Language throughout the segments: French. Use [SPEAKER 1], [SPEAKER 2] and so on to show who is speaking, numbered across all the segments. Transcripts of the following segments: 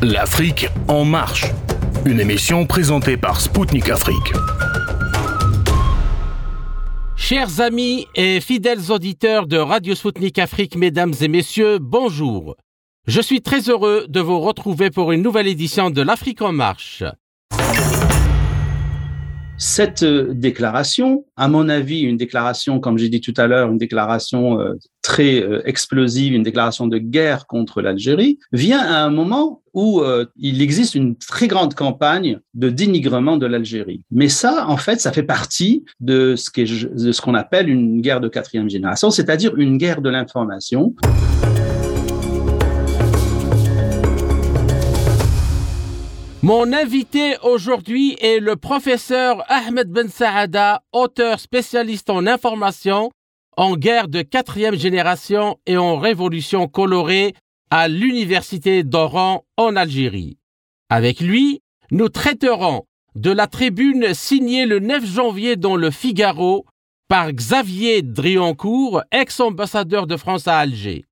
[SPEAKER 1] L'Afrique en marche. Une émission présentée par Spoutnik Afrique.
[SPEAKER 2] Chers amis et fidèles auditeurs de Radio Spoutnik Afrique, mesdames et messieurs, bonjour. Je suis très heureux de vous retrouver pour une nouvelle édition de l'Afrique en marche.
[SPEAKER 3] Cette euh, déclaration, à mon avis, une déclaration, comme j'ai dit tout à l'heure, une déclaration euh, très euh, explosive, une déclaration de guerre contre l'Algérie, vient à un moment où il existe une très grande campagne de dénigrement de l'Algérie. Mais ça, en fait, ça fait partie de ce qu'on appelle une guerre de quatrième génération, c'est-à-dire une guerre de l'information.
[SPEAKER 2] Mon invité aujourd'hui est le professeur Ahmed Ben Saada, auteur spécialiste en information, en guerre de quatrième génération et en révolution colorée à l'Université d'Oran en Algérie. Avec lui, nous traiterons de la tribune signée le 9 janvier dans le Figaro par Xavier Drioncourt, ex-ambassadeur de France à Alger.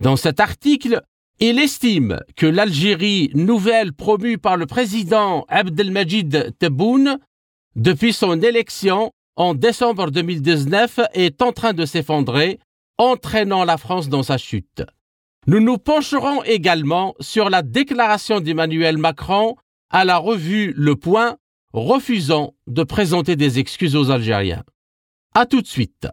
[SPEAKER 2] Dans cet article, il estime que l'Algérie nouvelle promue par le président Abdelmajid Tebboune depuis son élection en décembre 2019 est en train de s'effondrer, entraînant la France dans sa chute. Nous nous pencherons également sur la déclaration d'Emmanuel Macron à la revue Le Point, refusant de présenter des excuses aux Algériens. À tout de suite.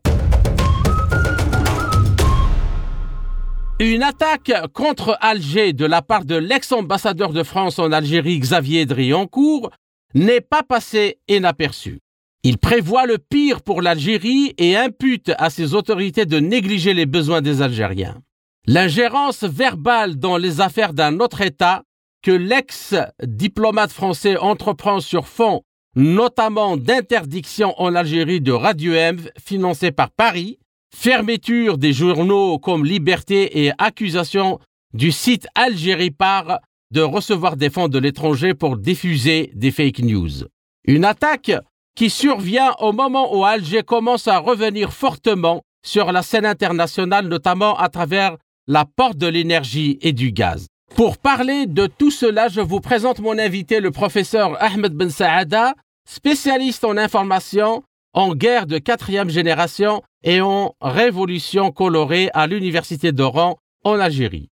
[SPEAKER 2] Une attaque contre Alger de la part de l'ex-ambassadeur de France en Algérie Xavier Drioncourt n'est pas passée inaperçue. Il prévoit le pire pour l'Algérie et impute à ses autorités de négliger les besoins des Algériens. L'ingérence verbale dans les affaires d'un autre État que l'ex-diplomate français entreprend sur fond notamment d'interdiction en Algérie de Radio M financée par Paris, fermeture des journaux comme Liberté et accusation du site Algérie Par de recevoir des fonds de l'étranger pour diffuser des fake news. Une attaque qui survient au moment où Alger commence à revenir fortement sur la scène internationale, notamment à travers la porte de l'énergie et du gaz. Pour parler de tout cela, je vous présente mon invité, le professeur Ahmed Ben Saada, spécialiste en information en guerre de quatrième génération et en révolution colorée à l'Université d'Oran en Algérie.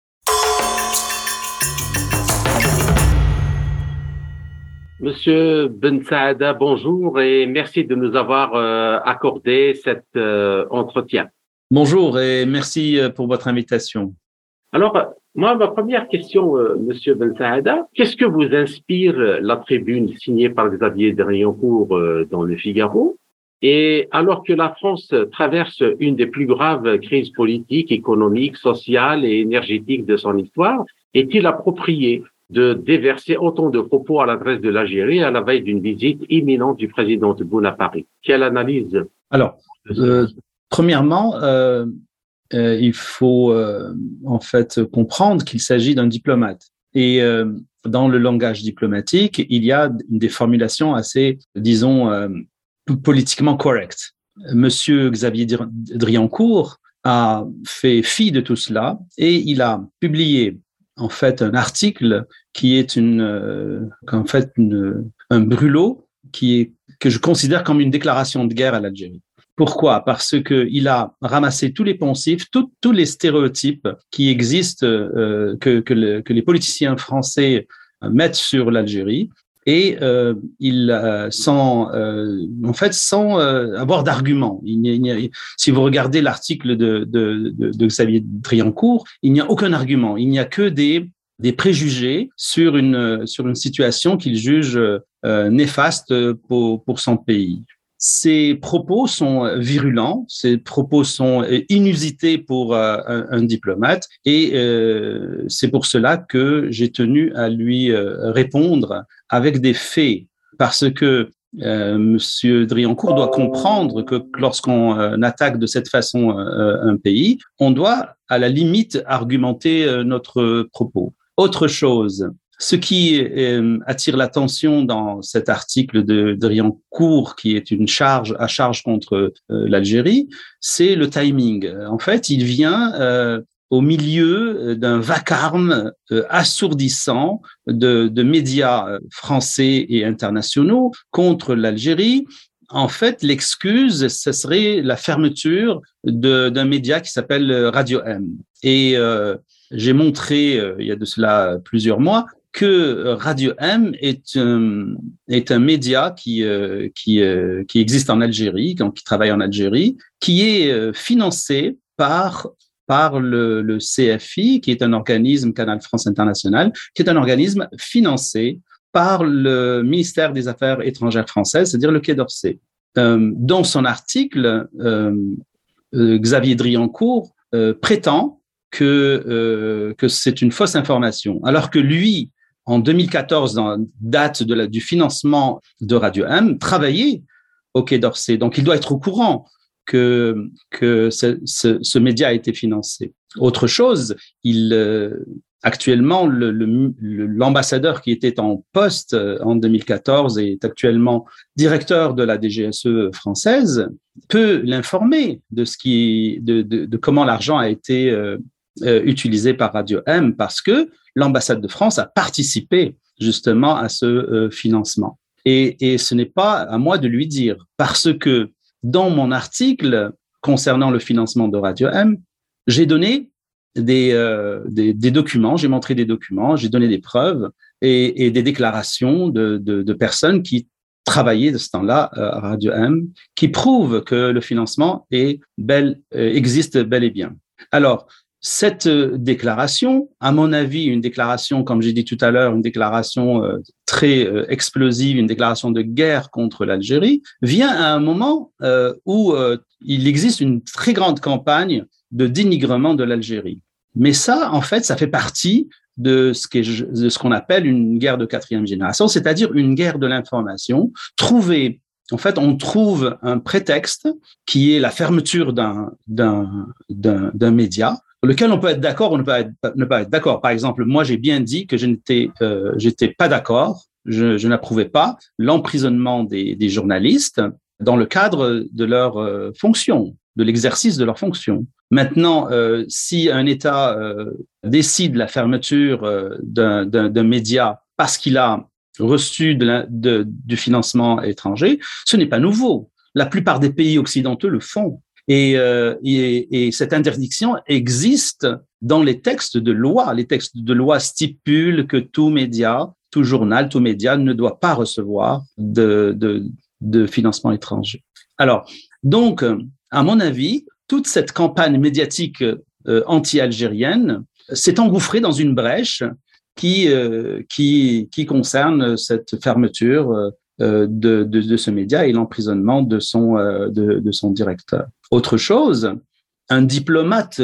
[SPEAKER 4] Monsieur Ben Saada, bonjour et merci de nous avoir euh, accordé cet euh, entretien.
[SPEAKER 3] Bonjour et merci euh, pour votre invitation.
[SPEAKER 4] Alors, moi, ma première question, Monsieur Ben Saada, qu'est-ce que vous inspire la tribune signée par Xavier Drioncourt dans le Figaro? Et alors que la France traverse une des plus graves crises politiques, économiques, sociales et énergétiques de son histoire, est-il approprié de déverser autant de propos à l'adresse de l'Algérie à la veille d'une visite imminente du président Tebboune à Paris Quelle analyse?
[SPEAKER 3] Alors, euh, premièrement, euh, euh, il faut en fait comprendre qu'il s'agit d'un diplomate. Et dans le langage diplomatique, il y a des formulations assez, disons, politiquement correct. Monsieur Xavier Driancourt a fait fi de tout cela et il a publié en fait un article qui est une, euh, en fait un brûlot qui est que je considère comme une déclaration de guerre à l'Algérie. Pourquoi? Parce que il a ramassé tous les poncifs, tous les stéréotypes qui existent, euh, que, que, que les politiciens français mettent sur l'Algérie et euh, il euh, sans euh, en fait sans euh, avoir d'arguments. Si vous regardez l'article de, de, de, de, Xavier Triancourt, il n'y a aucun argument. Il n'y a que des des préjugés sur une sur une situation qu'il juge euh, néfaste pour pour son pays. Ces propos sont virulents, ces propos sont inusités pour un, diplomate et c'est pour cela que j'ai tenu à lui répondre avec des faits, parce que euh, Monsieur Driancourt doit comprendre que lorsqu'on euh, attaque de cette façon euh, un pays, on doit à la limite argumenter euh, notre propos. Autre chose, ce qui attire l'attention dans cet article de Driancourt, qui est une charge à charge contre l'Algérie, c'est le timing. En fait, il vient au milieu d'un vacarme assourdissant de, médias français et internationaux contre l'Algérie. En fait, l'excuse, ce serait la fermeture d'un média qui s'appelle Radio M. Et j'ai montré, il y a de cela plusieurs mois, que euh, Radio M est un, est un média qui, euh, qui, euh, qui existe en Algérie, qui travaille en Algérie, qui est financé par par le, CFI, qui est un organisme, Canal France International, qui est un organisme financé par le ministère des Affaires étrangères françaises, c'est-à-dire le Quai d'Orsay. Euh, dans son article, euh, Xavier Driancourt prétend que, c'est une fausse information, alors que lui en 2014, dans date du financement de Radio M, travaillait au Quai d'Orsay. Donc, il doit être au courant que, que ce, média a été financé. Autre chose, il, euh, actuellement, l'ambassadeur qui était en poste euh, en 2014 et est actuellement directeur de la DGSE française peut l'informer de de, comment l'argent a été euh, utilisé par Radio M parce que l'ambassade de France a participé justement à ce financement. Et, et ce n'est pas à moi de lui dire parce que dans mon article concernant le financement de Radio M, j'ai donné des, euh, documents, j'ai montré des documents, j'ai donné des preuves et, des déclarations de, personnes qui travaillaient de ce temps-là à Radio M, qui prouvent que le financement bel, existe bel et bien. Alors, cette euh, déclaration, à mon avis, une déclaration, comme j'ai dit tout à l'heure, une déclaration euh, très euh, explosive, une déclaration de guerre contre l'Algérie, vient à un moment où il existe une très grande campagne de dénigrement de l'Algérie. Mais ça, en fait, ça fait partie de ce qu'on appelle une guerre de quatrième génération, c'est-à-dire une guerre de l'information. Trouver, en fait, on trouve un prétexte qui est la fermeture d'un d'un lequel on peut être d'accord ou ne pas être, d'accord. Par exemple, moi, j'ai bien dit que je n'étais euh, j'étais pas d'accord, je, n'approuvais pas l'emprisonnement des, journalistes dans le cadre de leur euh, fonction, de l'exercice de leur fonction. Maintenant, euh, si un État euh, décide la fermeture d'un média parce qu'il a reçu du financement étranger, ce n'est pas nouveau. La plupart des pays occidentaux le font. Et, euh, et, et, cette interdiction existe dans les textes de loi. Les textes de loi stipulent que tout média, tout journal, tout média ne doit pas recevoir de, de, de financement étranger. Alors, donc, à mon avis, toute cette campagne médiatique euh, anti-algérienne s'est engouffrée dans une brèche qui, euh, qui, qui concerne cette fermeture euh, de, de, ce média et l'emprisonnement de son, euh, de, son directeur. Autre chose, un diplomate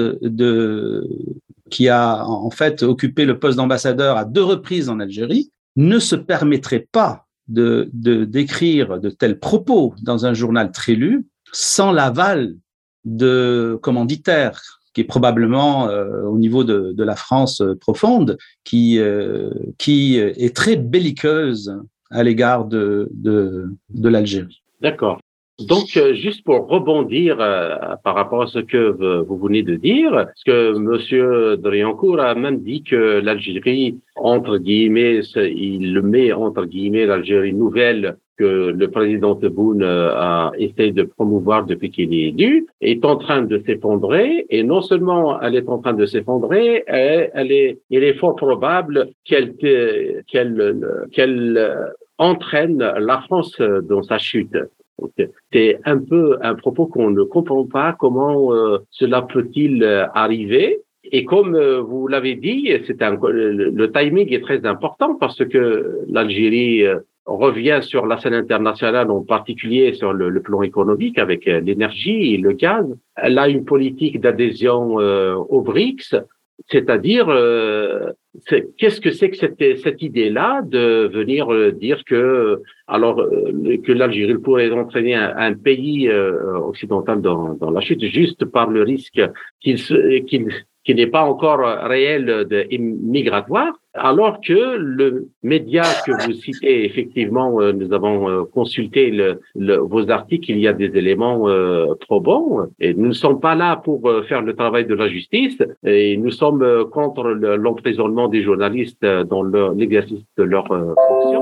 [SPEAKER 3] qui a en fait occupé le poste d'ambassadeur à deux reprises en Algérie ne se permettrait pas de, d'écrire de tels propos dans un journal très lu sans l'aval de commanditaires qui est probablement euh, au niveau de, la France profonde, qui, euh, qui est très belliqueuse à l'égard de, de, de l'Algérie.
[SPEAKER 4] D'accord. Donc, euh, juste pour rebondir euh, par rapport à ce que vous venez de dire, parce que Monsieur Driancourt a même dit que l'Algérie, entre guillemets, il met entre guillemets l'Algérie nouvelle que le président Tebboune euh, a essayé de promouvoir depuis qu'il est élu, est en train de s'effondrer. Et non seulement elle est en train de s'effondrer, elle, est, il est fort probable qu'elle qu'elle qu'elle entraîne la France dans sa chute. C'est un peu un propos qu'on ne comprend pas comment euh, cela peut-il euh, arriver? Et comme euh, vous l'avez dit, c'est un, le, timing est très important parce que l'Algérie revient sur la scène internationale, en particulier sur le, plan économique avec l'énergie et le gaz. Elle a une politique d'adhésion aux BRICS c'est-à-dire, euh, qu'est-ce que c'est que cette, cette idée-là de venir euh, dire que alors euh, que l'Algérie pourrait entraîner un, pays occidental dans, dans, la chute juste par le risque qu'il qu'il qui n'est pas encore réel de migratoire, alors que le média que vous citez, effectivement, euh, nous avons euh, consulté le, vos articles, il y a des éléments euh, trop bons, et nous ne sommes pas là pour faire le travail de la justice, et nous sommes contre l'emprisonnement des journalistes dans l'exercice de leur fonction.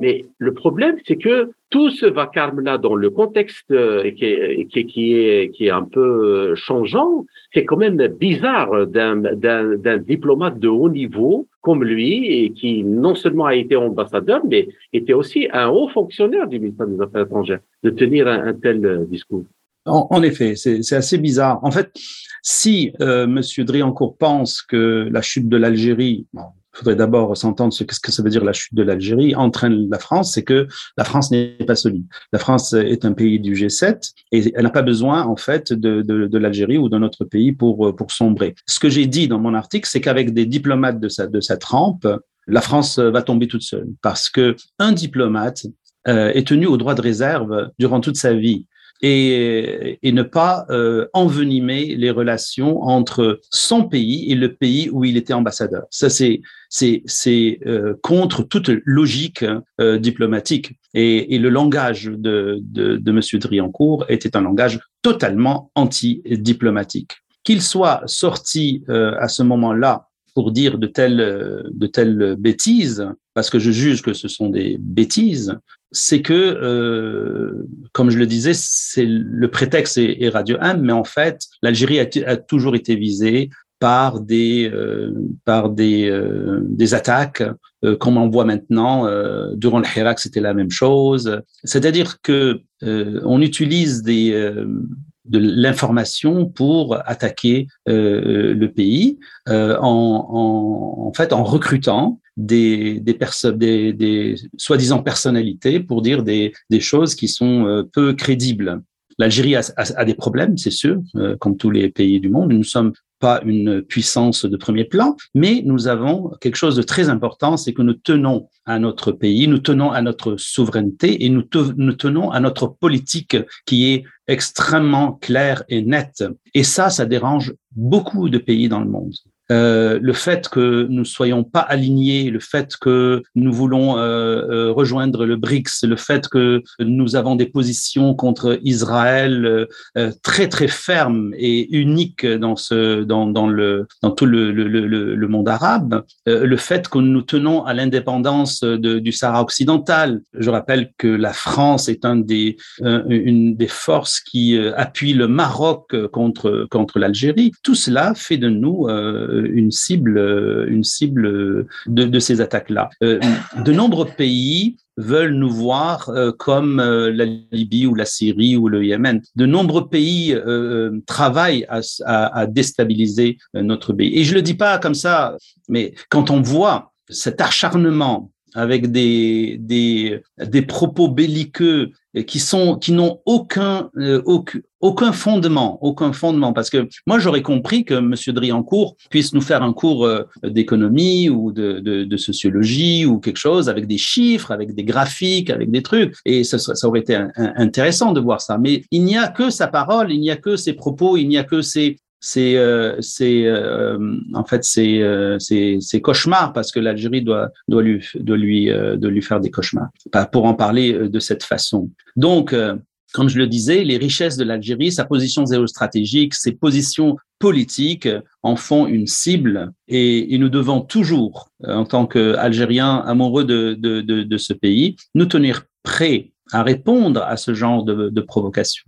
[SPEAKER 4] Mais le problème, c'est que tout ce vacarme-là, dans le contexte qui est, qui, est, qui est un peu changeant, c'est quand même bizarre d'un diplomate de haut niveau comme lui qui non seulement a été ambassadeur, mais était aussi un haut fonctionnaire du ministère des Affaires étrangères, de tenir un, tel euh, discours.
[SPEAKER 3] En, effet, c'est assez bizarre. En fait, si euh, M. Driancourt pense que la chute de l'Algérie, faudrait d'abord s'entendre ce que ça veut dire la chute de l'Algérie, entraîne la France, c'est que la France n'est pas solide. La France est un pays du G7 et elle n'a pas besoin, en fait, de, l'Algérie ou d'un autre pays pour, pour sombrer. Ce que j'ai dit dans mon article, c'est qu'avec des diplomates de sa, de trempe, la France va tomber toute seule parce que un diplomate euh, est tenu au droit de réserve durant toute sa vie et, et ne pas euh, envenimer les relations entre son pays et le pays où il était ambassadeur. Ça, c'est c'est euh, contre toute logique euh, diplomatique. Et, et, le langage de, de, de Monsieur Driancourt était un langage totalement anti-diplomatique. Qu'il soit sorti euh, à ce moment-là pour dire de telles, de telles bêtises, parce que je juge que ce sont des bêtises, c'est que, euh, comme je le disais, c'est le prétexte est, Radio 1, mais en fait, l'Algérie a, toujours été visée par des euh, par des euh, des attaques comme on voit maintenant durant le Hirak c'était la même chose. C'est-à-dire que on utilise des de l'information pour attaquer le pays en fait en recrutant des, des des, des soi-disant personnalités pour dire des, des choses qui sont euh, peu crédibles. L'Algérie a, a, des problèmes, c'est sûr, euh, comme tous les pays du monde. Nous ne sommes pas une puissance de premier plan, mais nous avons quelque chose de très important, c'est que nous tenons à notre pays, nous tenons à notre souveraineté et nous, nous tenons à notre politique qui est extrêmement claire et nette. Et ça, ça dérange beaucoup de pays dans le monde. Euh, le fait que nous soyons pas alignés, le fait que nous voulons euh, euh rejoindre le BRICS, le fait que nous avons des positions contre Israël très très fermes et uniques dans ce dans, le dans tout le, monde arabe, le fait que nous tenons à l'indépendance du Sahara occidental. Je rappelle que la France est un des une des forces qui appuie le Maroc contre contre l'Algérie. Tout cela fait de nous une cible, une cible de, de ces attaques-là. Euh, de nombreux pays veulent nous voir euh, comme euh, la Libye ou la Syrie ou le Yémen. De nombreux pays travaillent à déstabiliser notre pays. Et je le dis pas comme ça, mais quand on voit cet acharnement avec des, des, des propos belliqueux qui sont qui n'ont aucun, euh, aucun fondement, aucun fondement, parce que moi j'aurais compris que Monsieur Driancourt puisse nous faire un cours euh, d'économie ou de, sociologie ou quelque chose avec des chiffres, avec des graphiques, avec des trucs, et ça, ça aurait été intéressant de voir ça. Mais il n'y a que sa parole, il n'y a que ses propos, il n'y a que ses c'est euh, c'est euh, en fait c'est euh, c'est cauchemar parce que l'Algérie doit doit lui lui de lui faire des cauchemars pour en parler de cette façon. Donc comme je le disais, les richesses de l'Algérie, sa position géostratégique, ses positions politiques en font une cible et, nous devons toujours, en tant qu'Algériens amoureux de, ce pays, nous tenir prêts à répondre à ce genre de provocation.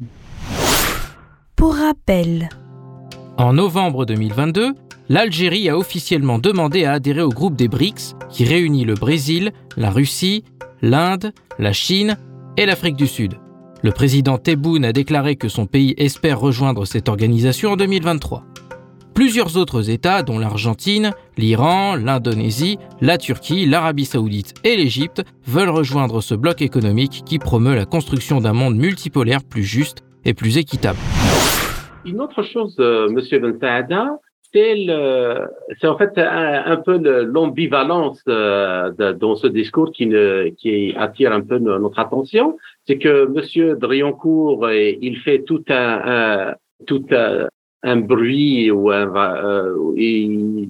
[SPEAKER 5] Pour rappel,
[SPEAKER 2] en novembre 2022, l'Algérie a officiellement demandé à adhérer au groupe des BRICS qui réunit le Brésil, la Russie, l'Inde, la Chine et l'Afrique du Sud. Le président Tebboune a déclaré que son pays espère rejoindre cette organisation en 2023. Plusieurs autres États, dont l'Argentine, l'Iran, l'Indonésie, la Turquie, l'Arabie saoudite et l'Égypte, veulent rejoindre ce bloc économique qui promeut la construction d'un monde multipolaire plus juste et plus équitable.
[SPEAKER 4] Une autre chose, euh, Monsieur Ben Saada, c'est c'est en fait un, peu l'ambivalence euh, dans ce discours qui, ne, qui attire un peu notre attention. C'est que Monsieur Drioncourt, il fait tout un, tout un bruit ou un, euh, il,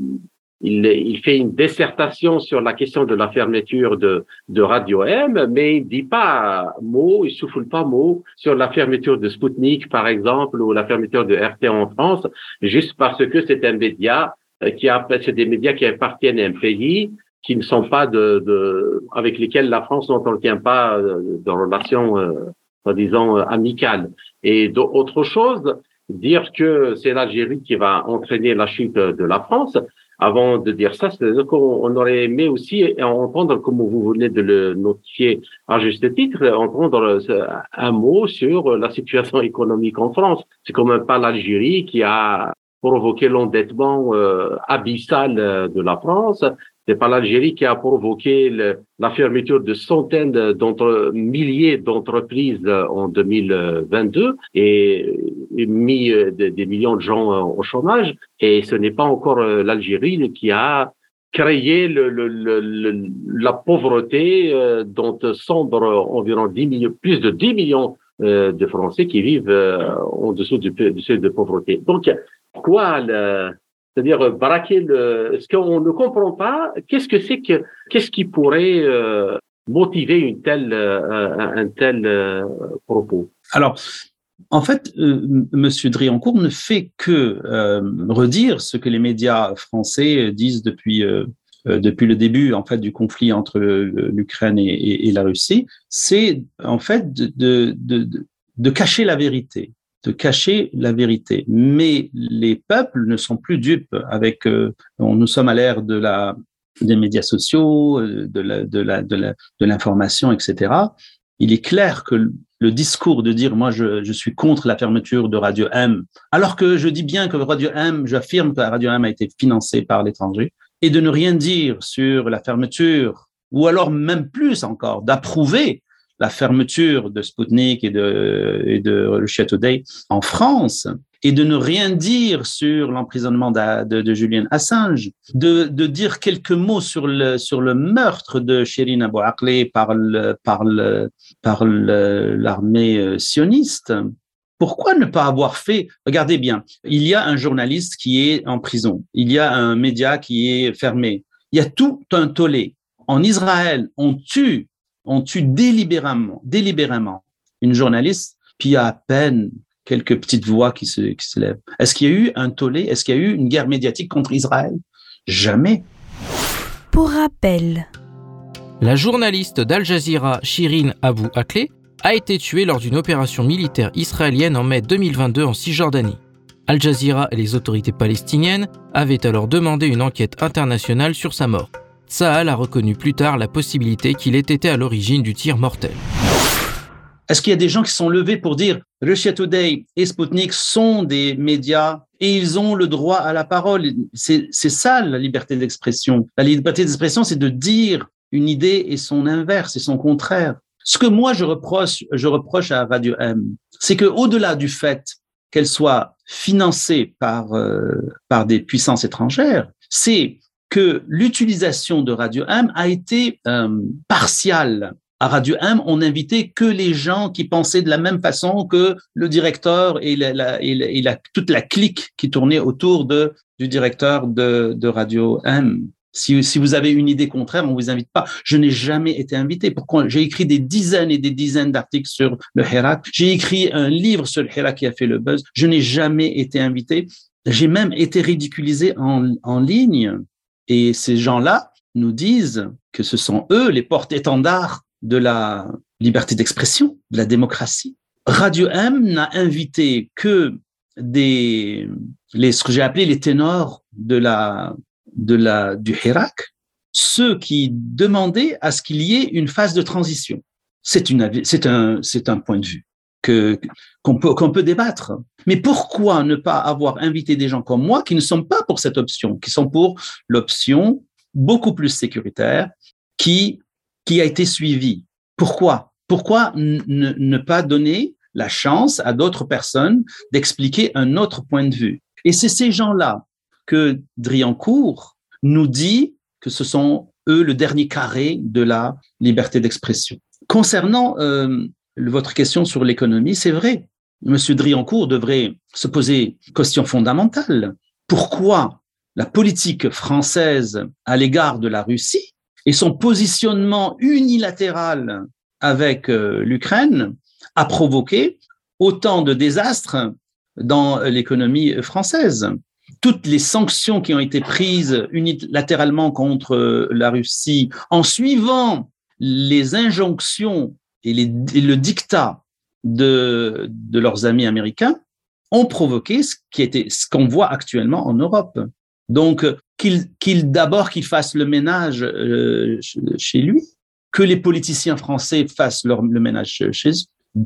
[SPEAKER 4] il, fait une dissertation sur la question de la fermeture de, de Radio M, mais il dit pas mot, il souffle pas mot sur la fermeture de Sputnik, par exemple, ou la fermeture de RT en France, juste parce que c'est un média euh, qui a, c'est des médias qui appartiennent à un pays qui ne sont pas de, de avec lesquels la France n'entretient pas euh, de relations, euh, disons, amicales. Et d'autre chose, dire que c'est l'Algérie qui va entraîner la chute de la France, avant de dire ça, c'est-à-dire qu'on aurait aimé aussi entendre, comme vous venez de le notifier à juste titre, entendre un mot sur la situation économique en France. C'est quand même pas l'Algérie qui a provoqué l'endettement euh, abyssal de la France, c'est pas l'Algérie qui a provoqué la fermeture de centaines d'entre milliers d'entreprises en 2022 et, mis euh, des, millions de gens euh, au chômage. Et ce n'est pas encore euh, l'Algérie qui a créé le, le, la pauvreté dont sombre environ 10 millions, plus de 10 millions de Français qui vivent en dessous du, du seuil de pauvreté. Donc, quoi le, c'est-à-dire euh, braquer le. Ce qu'on ne comprend pas, qu'est-ce que c'est que qu'est-ce qui pourrait euh, motiver une telle euh, un tel propos?
[SPEAKER 3] Alors. En fait, Monsieur Driancourt ne fait que redire ce que les médias français disent depuis depuis le début en fait du conflit entre l'Ukraine et, et, la Russie, c'est en fait de, de, de, de, cacher la vérité de cacher la vérité. Mais les peuples ne sont plus dupes avec, euh, nous sommes à l'ère de la, des médias sociaux, euh, de la, de la, de l'information, etc. Il est clair que le discours de dire moi je, je, suis contre la fermeture de Radio M, alors que je dis bien que Radio M, j'affirme que Radio M a été financée par l'étranger, et de ne rien dire sur la fermeture, ou alors même plus encore, d'approuver la fermeture de Sputnik et de, et de Today en France, et de ne rien dire sur l'emprisonnement de, de, Julian Assange, de, de, dire quelques mots sur le, sur le meurtre de Shirin Abu Akleh par le, par le, par l'armée euh, sioniste. Pourquoi ne pas avoir fait Regardez bien, il y a un journaliste qui est en prison, il y a un média qui est fermé, il y a tout un tollé. En Israël, on tue on tue délibérément, délibérément une journaliste, puis il y a à peine quelques petites voix qui se, qui se lèvent. Est-ce qu'il y a eu un tollé? Est-ce qu'il y a eu une guerre médiatique contre Israël? Jamais.
[SPEAKER 5] Pour rappel.
[SPEAKER 6] La journaliste d'Al Jazeera Shirin Abu Akleh a été tuée lors d'une opération militaire israélienne en mai 2022 en Cisjordanie. Al Jazeera et les autorités palestiniennes avaient alors demandé une enquête internationale sur sa mort. Saal a reconnu plus tard la possibilité qu'il ait été à l'origine du tir mortel.
[SPEAKER 3] Est-ce qu'il y a des gens qui sont levés pour dire Russia Today et Sputnik sont des médias et ils ont le droit à la parole C'est ça la liberté d'expression. La liberté d'expression, c'est de dire une idée et son inverse et son contraire. Ce que moi je reproche, je reproche à Radio M, c'est que au-delà du fait qu'elle soit financée par euh, par des puissances étrangères, c'est que l'utilisation de Radio M a été euh, partiale. À Radio M, on n'invitait que les gens qui pensaient de la même façon que le directeur et, la, et, la, toute la clique qui tournait autour de, du directeur de, de Radio M. Si, si, vous avez une idée contraire, on vous invite pas. Je n'ai jamais été invité. Pourquoi? J'ai écrit des dizaines et des dizaines d'articles sur le Hirak. J'ai écrit un livre sur le Hirak qui a fait le buzz. Je n'ai jamais été invité. J'ai même été ridiculisé en, en ligne et ces gens-là nous disent que ce sont eux les porte-étendards de la liberté d'expression, de la démocratie. Radio M n'a invité que des, les, ce que j'ai appelé les ténors de la, de la, du Hirak, ceux qui demandaient à ce qu'il y ait une phase de transition. C'est un, un point de vue que, qu'on peut, qu'on peut débattre. Mais pourquoi ne pas avoir invité des gens comme moi qui ne sont pas pour cette option, qui sont pour l'option beaucoup plus sécuritaire qui, qui a été suivie? Pourquoi? Pourquoi ne, pas donner la chance à d'autres personnes d'expliquer un autre point de vue? Et c'est ces gens-là que Driancourt nous dit que ce sont eux le dernier carré de la liberté d'expression. Concernant euh, votre question sur l'économie, c'est vrai. M. Driancourt devrait se poser question fondamentale. Pourquoi la politique française à l'égard de la Russie et son positionnement unilatéral avec euh, l'Ukraine a provoqué autant de désastres dans l'économie française? Toutes les sanctions qui ont été prises unilatéralement contre la Russie en suivant les injonctions et, le dictat de, de leurs amis américains ont provoqué ce qui était ce qu'on voit actuellement en Europe. Donc qu'il d'abord qu'il fasse le ménage euh, chez lui, que les politiciens français fassent leur, le ménage chez eux,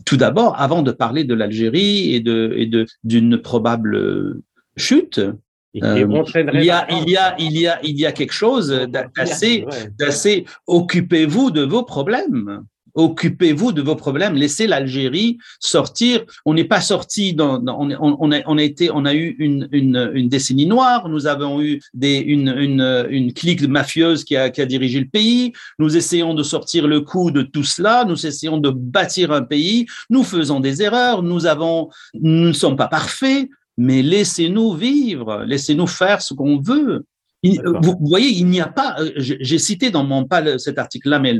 [SPEAKER 3] tout d'abord, avant de parler de l'Algérie et de et de d'une probable chute. Euh, il y a il y a il y a il y a quelque chose d'assez d'assez occupez-vous de vos problèmes occupez-vous de vos problèmes, laissez l'Algérie sortir. On n'est pas sorti, dans, on, a, eu une décennie noire, nous avons eu des, une, une, une clique mafieuse qui a, qui a dirigé le pays, nous essayons de sortir le coup de tout cela, nous essayons de bâtir un pays, nous faisons des erreurs, nous avons, nous ne sommes pas parfaits, mais laissez-nous vivre, laissez-nous faire ce qu'on veut vous, voyez, il n'y a pas. Euh, j'ai cité dans mon pas cet article-là, mais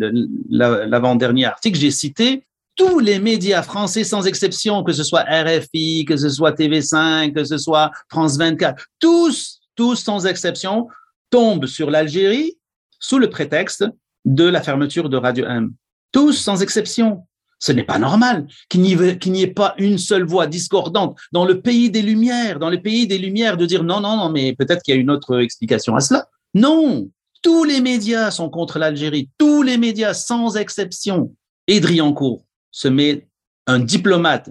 [SPEAKER 3] l'avant-dernier article, j'ai cité tous les médias français sans exception, que ce soit RFI, que ce soit TV5, que ce soit France 24, tous, tous sans exception, tombent sur l'Algérie sous le prétexte de la fermeture de Radio M. Tous sans exception. Ce n'est pas normal qu'il n'y ait pas une seule voix discordante dans le pays des Lumières, dans le pays des Lumières, de dire non, non, non, mais peut-être qu'il y a une autre explication à cela. Non, tous les médias sont contre l'Algérie, tous les médias sans exception. Et se met un diplomate,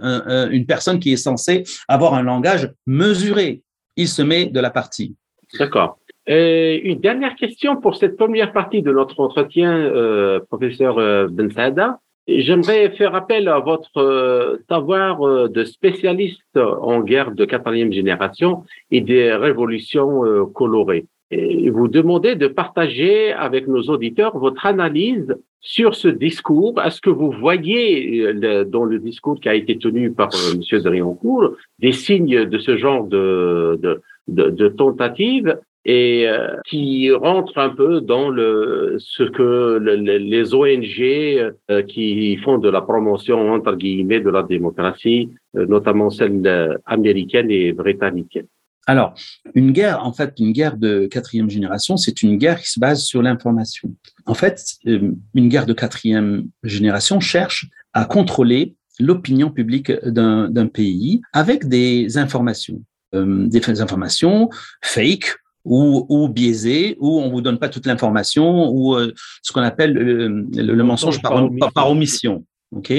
[SPEAKER 3] une personne qui est censée avoir un langage mesuré. Il se met de la partie.
[SPEAKER 4] D'accord. une dernière question pour cette première partie de notre entretien, euh, professeur euh, Ben. J'aimerais faire appel à votre euh, savoir euh, de spécialiste en guerre de quatrième génération et des révolutions euh, colorées. Et vous demandez de partager avec nos auditeurs votre analyse sur ce discours. Est-ce que vous voyez dans le discours qui a été tenu par M. Driancourt des signes de ce genre de, de, de, de tentative et euh, qui rentre un peu dans le ce que les ONG euh, qui font de la promotion entre guillemets de la démocratie, euh, notamment celle américaine et britannique.
[SPEAKER 3] Alors, une guerre, en fait, une guerre de quatrième génération, c'est une guerre qui se base sur l'information. En fait, une guerre de quatrième génération cherche à contrôler l'opinion publique d'un pays avec des informations, des informations fake ou, ou biaisé, ou on vous donne pas toute l'information, ou euh, ce qu'on appelle euh, le, mensonge par, par, omission. Ok?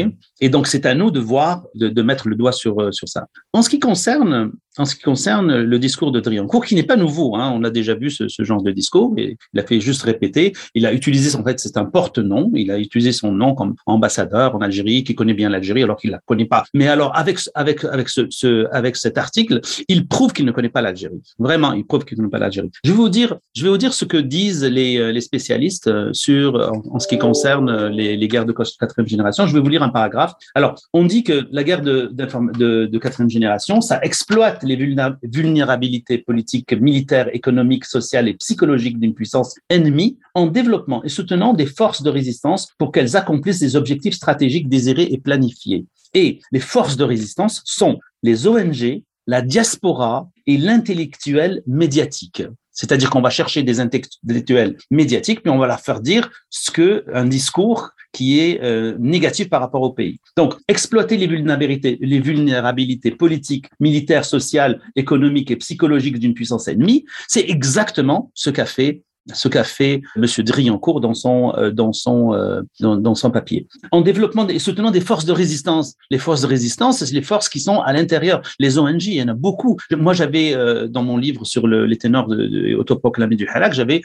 [SPEAKER 3] Et donc c'est à nous de voir, de, mettre le doigt sur euh, sur ça. En ce qui concerne en ce qui concerne le discours de Driancourt, qui n'est pas nouveau, hein, on a déjà vu ce, genre de discours, et il a fait juste répéter. Il a utilisé, en fait, c'est un porte-nom. Il a utilisé son nom comme ambassadeur en Algérie, qui connaît bien l'Algérie, alors qu'il la connaît pas. Mais alors, avec avec avec ce, avec cet article, il prouve qu'il ne connaît pas l'Algérie. Vraiment, il prouve qu'il ne connaît pas l'Algérie. Je vais vous dire, je vais vous dire ce que disent les euh, les spécialistes euh, sur en, ce qui concerne les guerres de quatrième génération. Je vais vous lire un paragraphe. Alors, on dit que la guerre de, de, quatrième génération, ça exploite les vulnérabilités politiques, militaires, économiques, sociales et psychologiques d'une puissance ennemie en développement et soutenant des forces de résistance pour qu'elles accomplissent des objectifs stratégiques désirés et planifiés. Et les forces de résistance sont les ONG, la diaspora et l'intellectuel médiatique. C'est-à-dire qu'on va chercher des intellectuels médiatiques, puis on va leur faire dire ce que un discours qui est euh, négatif par rapport au pays. Donc, exploiter les vulnérabilités politiques, militaires, sociales, économiques et psychologiques d'une puissance ennemie, c'est exactement ce qu'a fait ce qu'a fait Monsieur Driancourt dans son euh, dans son euh, dans, son papier. En développant et soutenant des forces de résistance. Les forces de résistance, c'est les forces qui sont à l'intérieur. Les ONG, il y en a beaucoup. Moi, j'avais euh, dans mon livre sur le, les ténors de, de du Halak, j'avais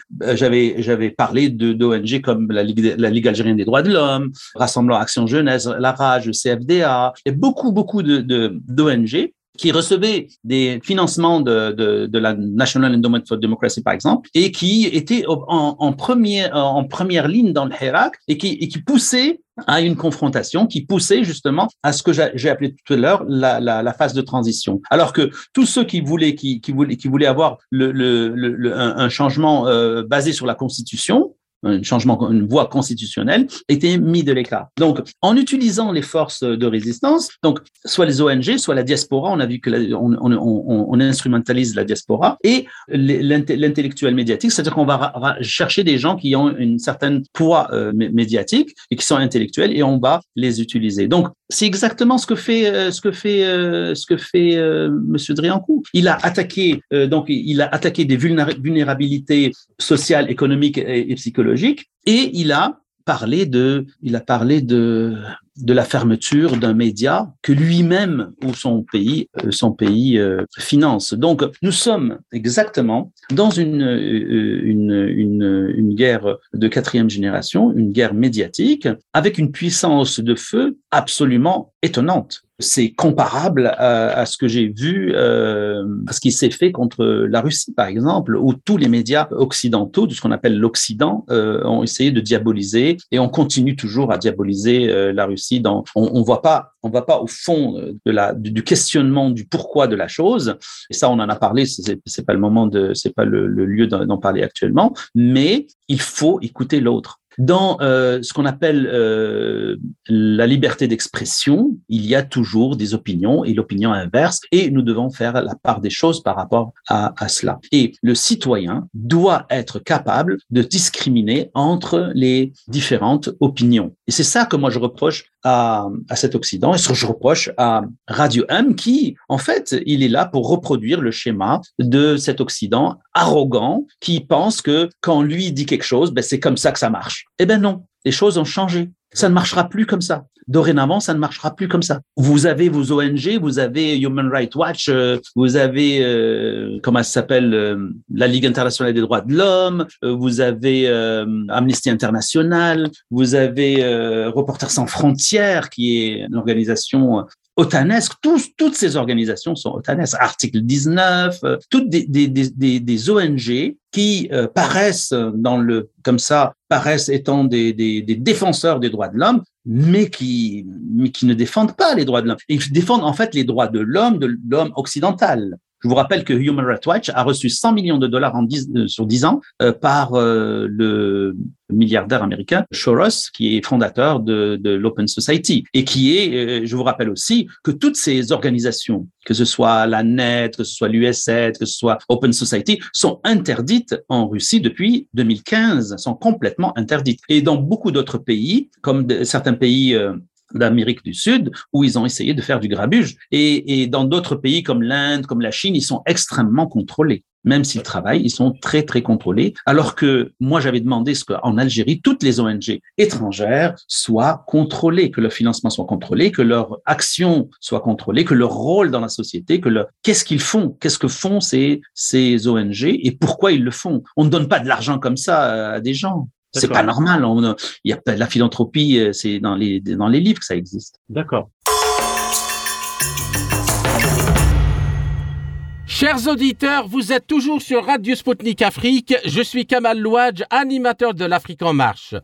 [SPEAKER 3] j'avais parlé d'ONG comme la Ligue algérienne des droits de l'homme, Rassemblement Action Jeunesse, la Rage, CFDA, et beaucoup beaucoup de d'ONG qui recevait des financements de, de, de, la National Endowment for Democracy, par exemple, et qui était en, en, première, en première ligne dans le Hirak et qui, et qui poussait à une confrontation qui poussait justement à ce que j'ai appelé tout à l'heure la, la, la, phase de transition. Alors que tous ceux qui voulaient, qui, qui voulaient, qui voulaient avoir le, le, le, un, un, changement euh, basé sur la Constitution, un changement, une voie constitutionnelle, était mis de l'écart. Donc, en utilisant les forces de résistance, donc soit les ONG, soit la diaspora, on a vu que on, instrumentalise la diaspora et l'intellectuel médiatique, c'est-à-dire qu'on va, chercher des gens qui ont une certaine poids euh, médiatique et qui sont intellectuels et on va les utiliser. Donc, c'est exactement ce que fait euh, ce que fait euh, ce que fait Monsieur Driancourt. Il a attaqué donc il a attaqué des vulnérabilités sociales, économiques et psychologiques et il a parlé de, il a parlé de, la fermeture d'un média que lui-même ou son pays, euh, son pays euh, finance. Donc, nous sommes exactement dans euh, une, une, une guerre de quatrième génération, une guerre médiatique, avec une puissance de feu absolument étonnante c'est comparable à, à, ce que j'ai vu, euh, à ce qui s'est fait contre la Russie, par exemple, où tous les médias occidentaux, de ce qu'on appelle l'Occident, euh, ont essayé de diaboliser et on continue toujours à diaboliser euh, la Russie. Dans, on, on voit pas, on va pas au fond de la du, questionnement du pourquoi de la chose. Et ça, on en a parlé. C'est pas le moment de, c'est pas le, le lieu d'en parler actuellement, mais il faut écouter l'autre. Dans euh, ce qu'on appelle euh, la liberté d'expression, il y a toujours des opinions et l'opinion inverse, et nous devons faire la part des choses par rapport à, à cela. Et le citoyen doit être capable de discriminer entre les différentes opinions. Et c'est ça que moi je reproche à, à cet Occident et ce que je reproche à Radio M qui, en fait, il est là pour reproduire le schéma de cet Occident arrogant qui pense que quand lui dit quelque chose, ben, c'est comme ça que ça marche. Eh ben non, les choses ont changé. Ça ne marchera plus comme ça. Dorénavant, ça ne marchera plus comme ça. Vous avez vos ONG, vous avez Human Rights Watch, euh, vous avez euh, comment ça s'appelle euh, la Ligue internationale des droits de l'homme, vous avez Amnesty International, vous avez Reporters sans frontières, qui est une organisation otanesque. Tous, toutes ces organisations sont otanesques. Article 19, toutes des, des, des, des ONG qui euh, paraissent dans le comme ça paraissent étant des défenseurs des droits de l'homme, mais qui mais qui ne défendent pas les droits de l'homme. Ils défendent en fait les droits de l'homme, de l'homme occidental. Je vous rappelle que Human Rights Watch a reçu 100 millions de dollars en 10, euh, sur 10 ans euh, par euh, le milliardaire américain Soros, qui est fondateur de, de l'Open Society et qui est, je vous rappelle aussi que toutes ces organisations, que ce soit la NET, que ce soit l'US7, que ce soit Open Society, sont interdites en Russie depuis 2015, sont complètement interdites. Et dans beaucoup d'autres pays, comme certains pays d'Amérique du Sud où ils ont essayé de faire du grabuge. Et, et dans d'autres pays comme l'Inde, comme la Chine, ils sont extrêmement contrôlés. Même s'ils travaillent, ils sont très, très contrôlés. Alors que moi, j'avais demandé ce qu'en Algérie, toutes les ONG étrangères soient contrôlées, que leur financement soit contrôlé, que leur action soit contrôlée, que leur rôle dans la société, que leur... qu'est-ce qu'ils font, qu'est-ce que font ces, ces ONG et pourquoi ils le font? On ne donne pas de l'argent comme ça à des gens. C'est pas normal. On, il y a la philanthropie, euh, c'est dans les dans les livres que ça existe.
[SPEAKER 4] D'accord.
[SPEAKER 2] Chers auditeurs, vous êtes toujours sur Radio Sputnik Afrique. Je suis Kamal Louadj, animateur de l'Afrique en marche.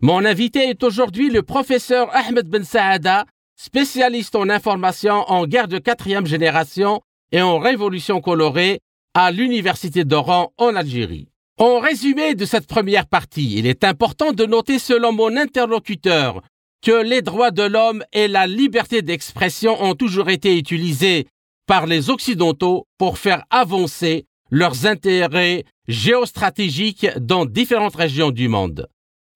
[SPEAKER 2] Mon invité est aujourd'hui le professeur Ahmed Ben Saada, spécialiste en information en guerre de quatrième génération et en révolution colorée à l'Université d'Oran en Algérie. En résumé de cette première partie, il est important de noter selon mon interlocuteur que les droits de l'homme et la liberté d'expression ont toujours été utilisés par les Occidentaux pour faire avancer leurs intérêts géostratégiques dans différentes régions du monde.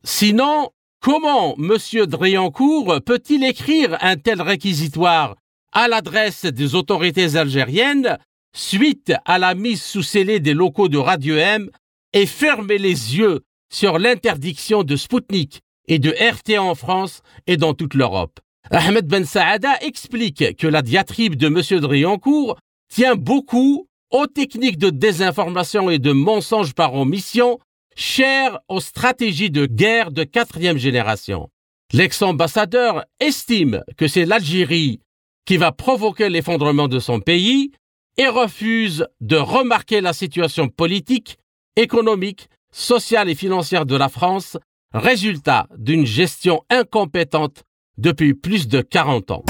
[SPEAKER 2] Sinon, comment M. Driancourt peut-il écrire un tel réquisitoire à l'adresse des autorités algériennes suite à la mise sous scellé des locaux de Radio M et fermer les yeux sur l'interdiction de Sputnik et de RT en France et dans toute l'Europe. Ahmed Ben Saada explique que la diatribe de M. Driancourt tient beaucoup aux techniques de désinformation et de mensonges par omission chères aux stratégies de guerre de quatrième génération. L'ex-ambassadeur estime que c'est l'Algérie qui va provoquer l'effondrement de son pays et refuse de remarquer la situation politique, économique, sociale et financière de la France, résultat d'une gestion incompétente depuis plus de 40 ans.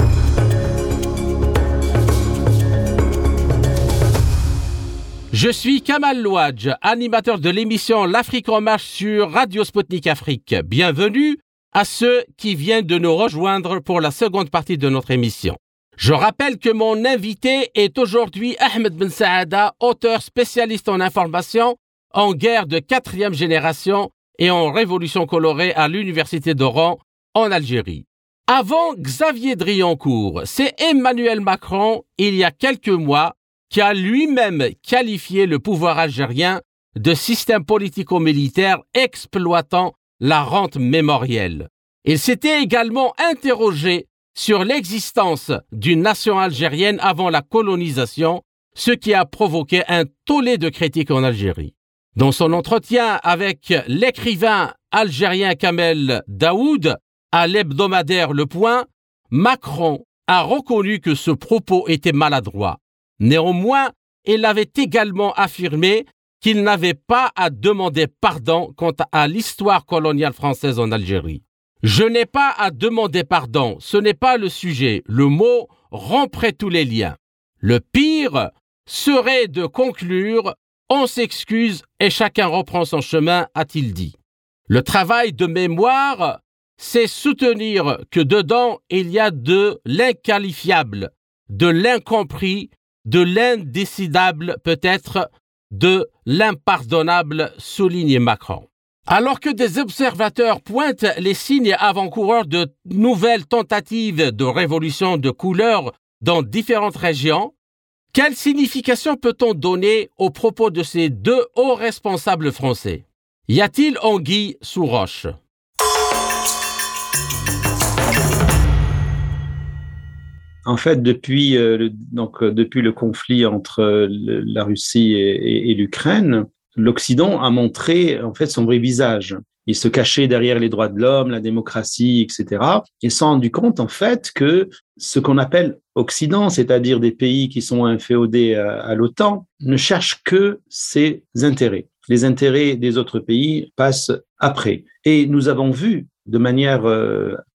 [SPEAKER 2] Je suis Kamal Louadj, animateur de l'émission L'Afrique en marche sur Radio Sputnik Afrique. Bienvenue à ceux qui viennent de nous rejoindre pour la seconde partie de notre émission. Je rappelle que mon invité est aujourd'hui Ahmed Ben Saada, auteur spécialiste en information, en guerre de quatrième génération et en révolution colorée à l'Université d'Oran, en Algérie. Avant Xavier Drioncourt, c'est Emmanuel Macron, il y a quelques mois, qui a lui-même qualifié le pouvoir algérien de système politico-militaire exploitant la rente mémorielle. Il s'était également interrogé sur l'existence d'une nation algérienne avant la colonisation, ce qui a provoqué un tollé de critiques en Algérie. Dans son entretien avec l'écrivain algérien Kamel Daoud à l'hebdomadaire Le Point, Macron a reconnu que ce propos était maladroit. Néanmoins, il avait également affirmé qu'il n'avait pas à demander pardon quant à l'histoire coloniale française en Algérie. Je n'ai pas à demander pardon, ce n'est pas le sujet. Le mot romprait tous les liens. Le pire serait de conclure on s'excuse et chacun reprend son chemin, a-t-il dit. Le travail de mémoire, c'est soutenir que dedans il y a de l'inqualifiable, de l'incompris, de l'indécidable peut-être, de l'impardonnable, souligne Macron. Alors que des observateurs pointent les signes avant-coureurs de nouvelles tentatives de révolution de couleur dans différentes régions, quelle signification peut-on donner aux propos de ces deux hauts responsables français? Y a-t-il anguille sous roche?
[SPEAKER 3] En fait, depuis, euh, euh, le conflit entre euh, la Russie et, et, l'Ukraine, l'Occident a montré en fait son vrai visage. Il se cachait derrière les droits de l'homme, la démocratie, etc. Et s'est rendu compte en fait que ce qu'on appelle Occident, c'est-à-dire des pays qui sont inféodés à, à l'OTAN, ne cherchent que ses intérêts. Les intérêts des autres pays passent après. Et nous avons vu de manière,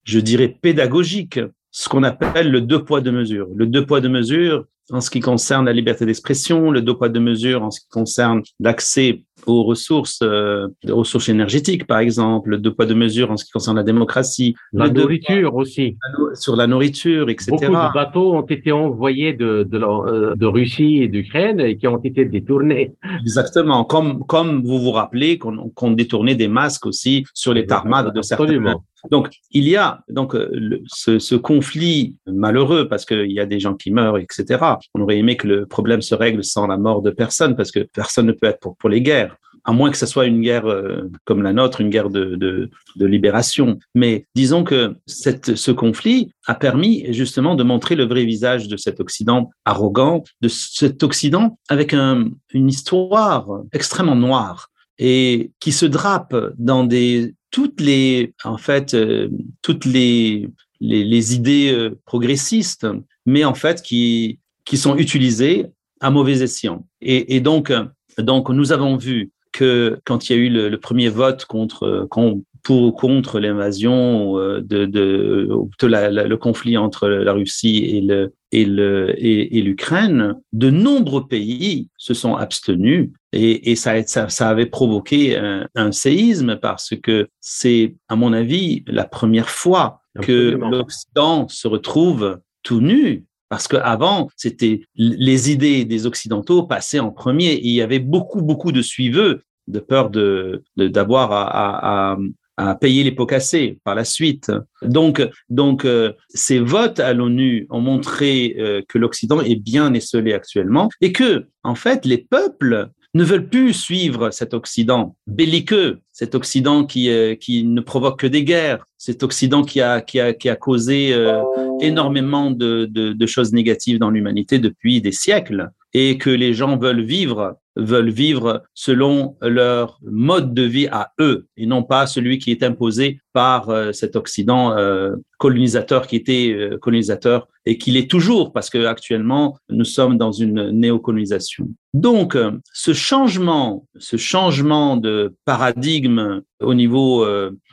[SPEAKER 3] je dirais, pédagogique, ce qu'on appelle le deux poids deux mesures. Le deux poids deux mesures en ce qui concerne la liberté d'expression, le deux poids deux mesures en ce qui concerne l'accès aux ressources, euh, ressources énergétiques, par exemple, le deux poids deux mesures en ce qui concerne la démocratie,
[SPEAKER 4] la nourriture aussi,
[SPEAKER 3] sur la nourriture, etc.
[SPEAKER 4] Beaucoup de bateaux ont été envoyés de de, euh, de Russie et d'Ukraine et qui ont été détournés.
[SPEAKER 3] Exactement, comme comme vous vous rappelez qu'on qu détournait des masques aussi sur les tarmacs de certains. Donc, il y a donc euh, ce, conflit malheureux parce qu'il y a des gens qui meurent, etc. On aurait aimé que le problème se règle sans la mort de personne parce que personne ne peut être pour, pour les guerres à moins que ce soit une guerre euh, comme la nôtre, une guerre de, de, de libération. Mais disons que cette, ce conflit a permis justement de montrer le vrai visage de cet Occident arrogant, de cet Occident avec un, une histoire extrêmement noire et qui se drape dans des toutes les en fait euh, toutes les, les, les idées euh, progressistes, mais en fait qui qui sont utilisées à mauvais escient. Et, et donc donc nous avons vu que quand il y a eu le, le premier vote contre, contre pour contre l'invasion de, de, de la, la, le conflit entre la Russie et le et le et, et l'Ukraine, de nombreux pays se sont abstenus et, et ça, ça, ça avait provoqué un, un séisme parce que c'est à mon avis la première fois Absolument. que l'Occident se retrouve tout nu parce qu'avant, c'était les idées des Occidentaux passaient en premier et il y avait beaucoup, beaucoup de suiveux de peur de d'avoir à, à, payer les pots cassés par la suite. Donc, donc euh, ces votes à l'ONU ont montré euh, que l'Occident est bien esselé actuellement et que, en fait, les peuples ne veulent plus suivre cet Occident belliqueux, cet Occident qui, euh, qui ne provoque que des guerres, cet Occident qui a, qui a, qui a causé euh, énormément de, de, de choses négatives dans l'humanité depuis des siècles et que les gens veulent vivre veulent vivre selon leur mode de vie à eux et non pas celui qui est imposé par euh, cet Occident euh, colonisateur qui était euh, colonisateur et qu'il est toujours parce que actuellement nous sommes dans une néocolonisation. Donc ce changement, ce changement de paradigme au niveau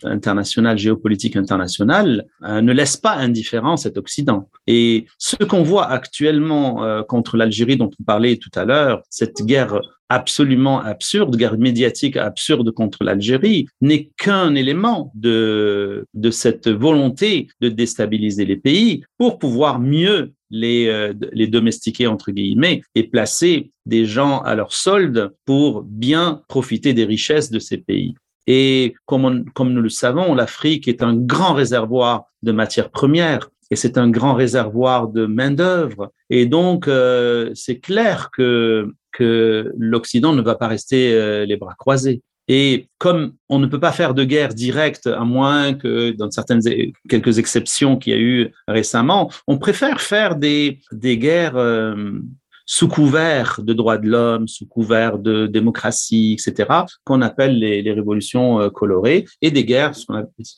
[SPEAKER 3] international, géopolitique international, ne laisse pas indifférent cet Occident. Et ce qu'on voit actuellement contre l'Algérie dont on parlait tout à l'heure, cette guerre absolument absurde, guerre médiatique absurde contre l'Algérie, n'est qu'un élément de, de cette volonté de déstabiliser les pays pour pouvoir mieux les, les domestiquer, entre guillemets, et placer des gens à leur solde pour bien profiter des richesses de ces pays. Et comme, comme nous le savons, l'Afrique est un grand réservoir de matières premières et c'est un grand réservoir de main-d'œuvre. Et donc, euh, c'est clair que, l'Occident ne va pas rester euh, les bras croisés. Et comme on ne peut pas faire de guerre directe, à moins que dans certaines quelques exceptions qu'il y a eu récemment, on préfère faire des, des guerres euh, sous couvert de droits de l'homme, sous couvert de démocratie, etc., qu'on appelle les, révolutions euh, colorées et des guerres, ce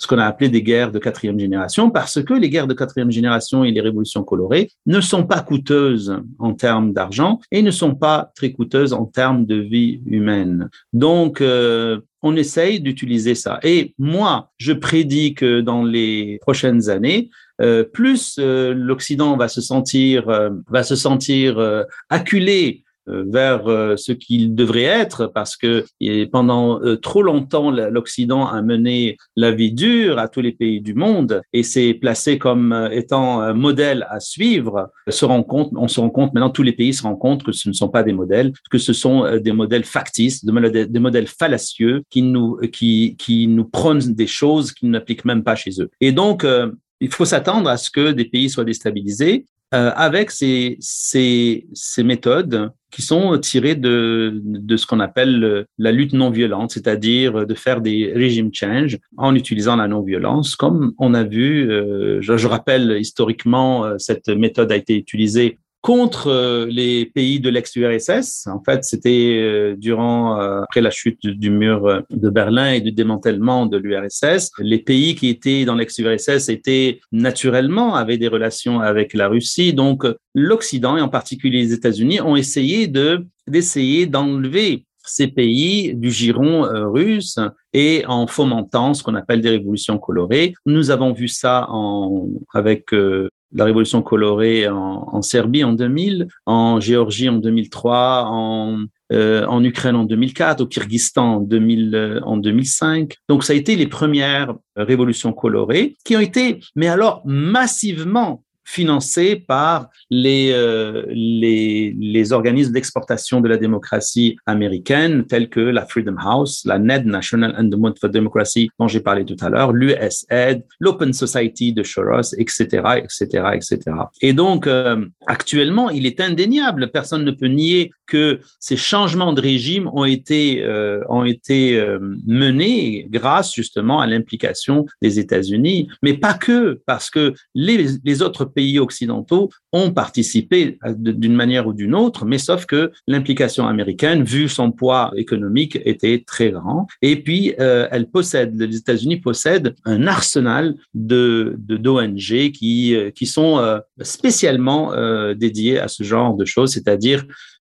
[SPEAKER 3] qu'on a, a, appelé des guerres de quatrième génération, parce que les guerres de quatrième génération et les révolutions colorées ne sont pas coûteuses en termes d'argent et ne sont pas très coûteuses en termes de vie humaine. Donc, euh, on essaye d'utiliser ça. Et moi, je prédis que dans les prochaines années, euh, plus euh, l'Occident va se sentir euh, va se sentir acculé vers ce qu'il devrait être parce que pendant trop longtemps l'Occident a mené la vie dure à tous les pays du monde et s'est placé comme étant un modèle à suivre. Se rend compte on se rend compte maintenant tous les pays se rendent compte que ce ne sont pas des modèles que ce sont des modèles factices des modèles, fallacieux qui nous qui qui nous prônent des choses qui n'appliquent même pas chez eux. Et donc il faut s'attendre à ce que des pays soient déstabilisés euh, avec ces, ces, ces, méthodes qui sont tirées de, de ce qu'on appelle la lutte non violente, c'est-à-dire de faire des régime change en utilisant la non-violence, comme on a vu, euh, je, je, rappelle historiquement, euh, cette méthode a été utilisée contre euh, les pays de l'ex-URSS. En fait, c'était euh, durant euh, après la chute du mur de Berlin et du démantèlement de l'URSS, les pays qui étaient dans l'ex-URSS étaient naturellement avaient des relations avec la Russie. Donc, l'Occident et en particulier les États-Unis ont essayé de d'essayer d'enlever ces pays du giron russe et en fomentant ce qu'on appelle des révolutions colorées. Nous avons vu ça en, avec la révolution colorée en, Serbie en 2000, en Géorgie en 2003, en, euh, en Ukraine en 2004, au Kyrgyzstan en, 2000, euh, en 2005. Donc ça a été les premières révolutions colorées qui ont été, mais alors massivement financé par les, euh, les, les, organismes d'exportation de la démocratie américaine, tels que la Freedom House, la NED, National Endowment for Democracy, dont j'ai parlé tout à l'heure, l'USAID, l'Open Society de Soros, etc., etc., etc. Et donc, euh, actuellement, il est indéniable, personne ne peut nier que ces changements de régime ont été, euh, ont été euh, menés grâce justement à l'implication des États-Unis, mais pas que, parce que les, les autres pays occidentaux ont participé d'une manière ou d'une autre, mais sauf que l'implication américaine, vu son poids économique, était très grand. Et puis, euh, elle possède, les États-Unis possèdent un arsenal de d'ONG qui euh, qui sont euh, spécialement euh, dédiés à ce genre de choses, c'est-à-dire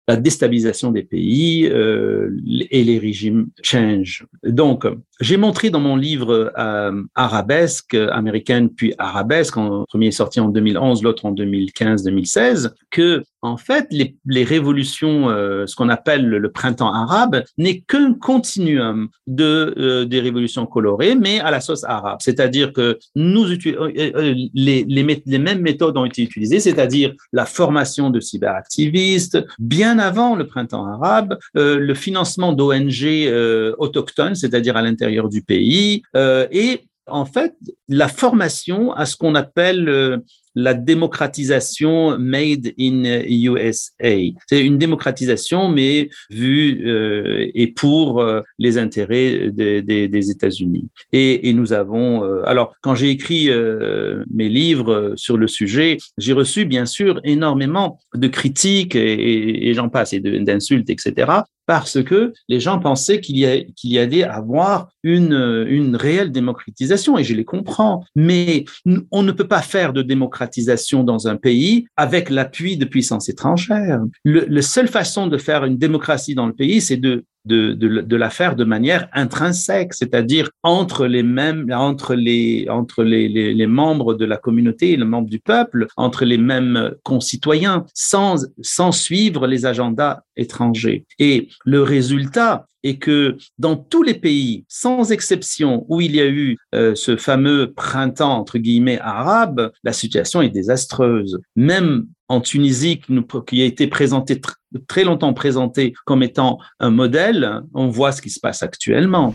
[SPEAKER 3] la déstabilisation des pays euh, et les régimes change. Donc, j'ai montré dans mon livre euh, Arabesque américaine puis Arabesque, en premier sorti en 2011, l'autre en 2015-2016, que en fait, les, les révolutions, euh, ce qu'on appelle le, printemps arabe, n'est qu'un continuum de euh, des révolutions colorées, mais à la sauce arabe. C'est-à-dire que nous euh, les, les, les mêmes méthodes ont été utilisées, c'est-à-dire la formation de cyberactivistes bien avant le printemps arabe, le financement d'ONG autochtones, c'est-à-dire à l'intérieur du pays, et en fait, la formation à ce qu'on appelle la démocratisation made in USA. C'est une démocratisation, mais vue euh, et pour euh, les intérêts des, États-Unis. Et, nous avons, euh, alors quand j'ai écrit euh, mes livres sur le sujet, j'ai reçu bien sûr énormément de critiques et j'en passe et d'insultes, etc parce que les gens pensaient qu'il y, qu'il y allait avoir une, une réelle démocratisation, et je les comprends. Mais on ne peut pas faire de démocratisation dans un pays avec l'appui de puissances étrangères. La seule façon de faire une démocratie dans le pays, c'est de de, de, la faire de manière intrinsèque, c'est-à-dire entre les mêmes, entre les, entre les, les, membres de la communauté les membres du peuple, entre les mêmes concitoyens, sans, sans suivre les agendas étrangers. Et le résultat est que dans tous les pays, sans exception, où il y a eu euh, ce fameux printemps entre guillemets arabe, la situation est désastreuse. Même en Tunisie, qui a été présenté très longtemps présenté comme étant un modèle, on voit ce qui se passe actuellement.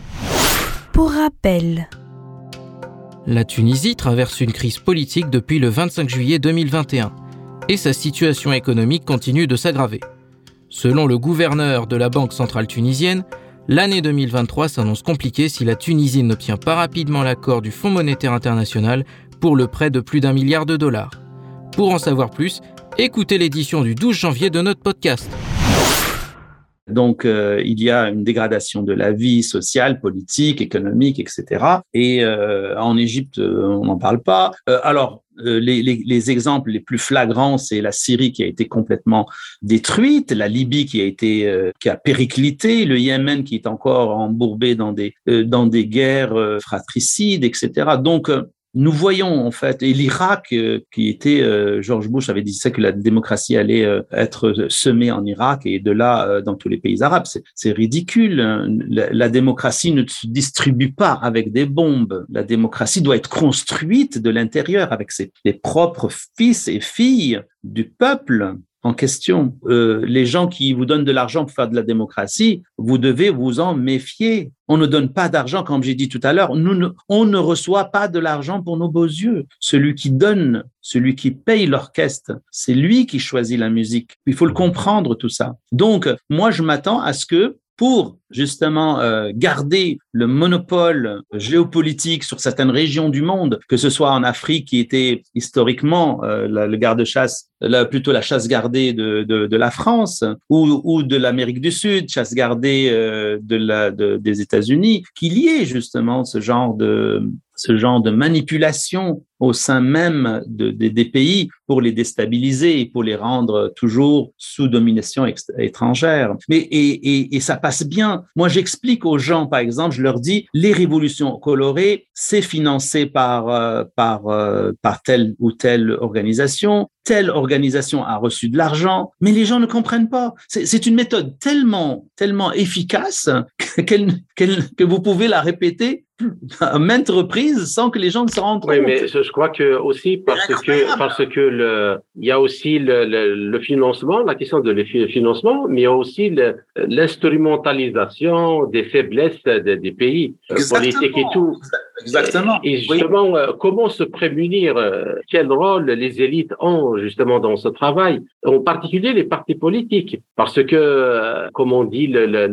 [SPEAKER 5] Pour rappel.
[SPEAKER 6] La Tunisie traverse une crise politique depuis le 25 juillet 2021 et sa situation économique continue de s'aggraver. Selon le gouverneur de la Banque centrale tunisienne, l'année 2023 s'annonce compliquée si la Tunisie n'obtient pas rapidement l'accord du Fonds monétaire international pour le prêt de plus d'un milliard de dollars. Pour en savoir plus, écoutez l'édition du 12 janvier de notre podcast.
[SPEAKER 3] Donc, euh, il y a une dégradation de la vie sociale, politique, économique, etc. Et euh, en Égypte, euh, on n'en parle pas. Euh, alors, euh, les, les, les, exemples les plus flagrants, c'est la Syrie qui a été complètement détruite, la Libye qui a été qui a périclité, le Yémen qui est encore embourbé dans des dans des guerres fratricides, etc. Donc nous voyons en fait, et l'Irak, euh, qui était, euh, George Bush avait dit ça, que la démocratie allait euh, être semée en Irak et de là dans tous les pays arabes. C'est ridicule. La, la, démocratie ne se distribue pas avec des bombes. La démocratie doit être construite de l'intérieur avec ses, les propres fils et filles du peuple en question. Euh, les gens qui vous donnent de l'argent pour faire de la démocratie, vous devez vous en méfier. On ne donne pas d'argent, comme j'ai dit tout à l'heure. On ne reçoit pas de l'argent pour nos beaux yeux. Celui qui donne, celui qui paye l'orchestre, c'est lui qui choisit la musique. Il faut le comprendre tout ça. Donc, moi, je m'attends à ce que pour justement euh, garder le monopole géopolitique sur certaines régions du monde, que ce soit en Afrique qui était historiquement euh, le garde-chasse, plutôt la chasse gardée de, de, de la France, ou, ou de l'Amérique du Sud, chasse gardée euh, de la, de, des États-Unis, qu'il y ait justement ce genre de ce genre de manipulation au sein même de, de, des pays pour les déstabiliser et pour les rendre toujours sous domination étrangère. Mais et, et, et ça passe bien. Moi, j'explique aux gens, par exemple, je leur dis les révolutions colorées, c'est financé par euh, par euh, par telle ou telle organisation. Telle organisation a reçu de l'argent, mais les gens ne comprennent pas. C'est une méthode tellement tellement efficace qu que vous pouvez la répéter à maintes reprises sans que les gens ne se rendent compte.
[SPEAKER 4] Oui, mais je crois que aussi parce que parce que le il y a aussi le, le, le financement, la question de le financement, mais il y a aussi l'instrumentalisation des faiblesses des, des pays euh,
[SPEAKER 3] Exactement.
[SPEAKER 4] politiques et tout.
[SPEAKER 3] Exactement.
[SPEAKER 4] Et justement, oui. comment se prémunir Quel rôle les élites ont justement dans ce travail, en particulier les partis politiques, parce que, comme on dit, le, le,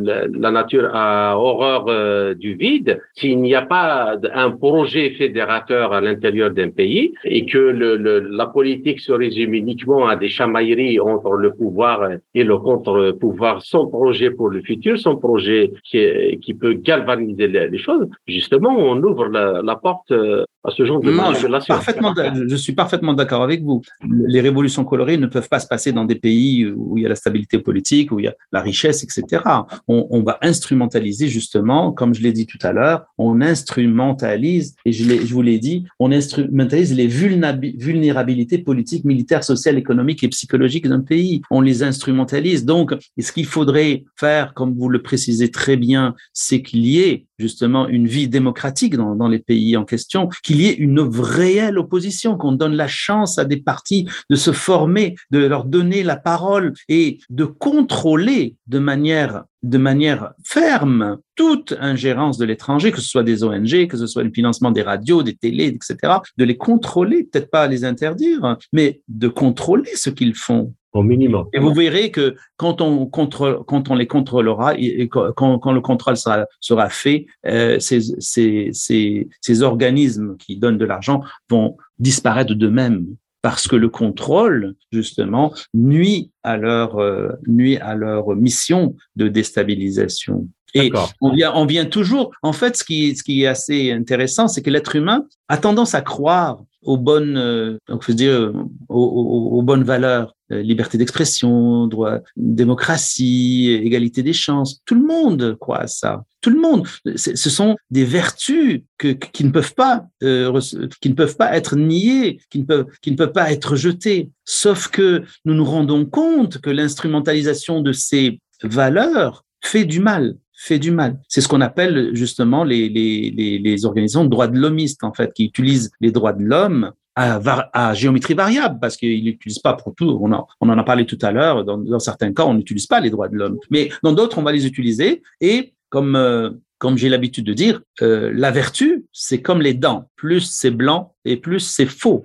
[SPEAKER 4] la nature a horreur du vide. S'il n'y a pas un projet fédérateur à l'intérieur d'un pays et que le, la politique se résume uniquement à des chamailleries entre le pouvoir et le contre-pouvoir, son projet pour le futur, son projet qui, qui peut galvaniser les, les choses, justement, on ouvre la, la porte à ce genre de
[SPEAKER 3] non, je, parfaitement, je suis parfaitement d'accord avec vous. Les révolutions colorées ne peuvent pas se passer dans des pays où il y a la stabilité politique, où il y a la richesse, etc. On, on va instrumentaliser justement, comme je l'ai dit tout à l'heure, on instrumentalise, et je, je vous l'ai dit, on instrumentalise les vulnérabilités politiques, militaires, sociales, économiques et psychologiques d'un pays. On les instrumentalise. Donc, ce qu'il faudrait faire, comme vous le précisez très bien, c'est qu'il y ait justement une vie démocratique dans, dans les pays en question, qu'il y ait une réelle opposition, qu'on donne la chance à des partis de se former, de leur donner la parole et de contrôler de manière de manière ferme toute ingérence de l'étranger, que ce soit des ONG, que ce soit le financement des radios, des télés, etc., de les contrôler, peut-être pas les interdire, mais de contrôler ce qu'ils font.
[SPEAKER 4] Au minimum.
[SPEAKER 3] Et vous verrez que quand on, contrôle, quand on les contrôlera et quand, quand le contrôle sera, sera fait, euh, ces, ces, ces, ces organismes qui donnent de l'argent vont disparaître d'eux-mêmes parce que le contrôle, justement, nuit à leur, euh, nuit à leur mission de déstabilisation. Et on vient, on vient toujours, en fait, ce qui, ce qui est assez intéressant, c'est que l'être humain a tendance à croire aux bonnes, euh, donc faut dire, aux, aux, bonnes valeurs, liberté d'expression, droit, démocratie, égalité des chances. Tout le monde croit à ça. Tout le monde. Ce sont des vertus qui ne peuvent pas, euh, qui ne peuvent pas être niées, qui ne peuvent, pas être jetées. Sauf que nous nous rendons compte que l'instrumentalisation de ces valeurs fait du mal fait du mal. C'est ce qu'on appelle justement les organisations de droits de l'homiste, en fait, qui utilisent les droits de l'homme à, à, géométrie variable, parce qu'ils n'utilisent pas pour tout. On en, on en a parlé tout à l'heure. Dans, dans, certains cas, on n'utilise pas les droits de l'homme, mais dans d'autres, on va les utiliser. Et comme euh, comme j'ai l'habitude de dire, euh, la vertu, c'est comme les dents. Plus c'est blanc et plus c'est faux.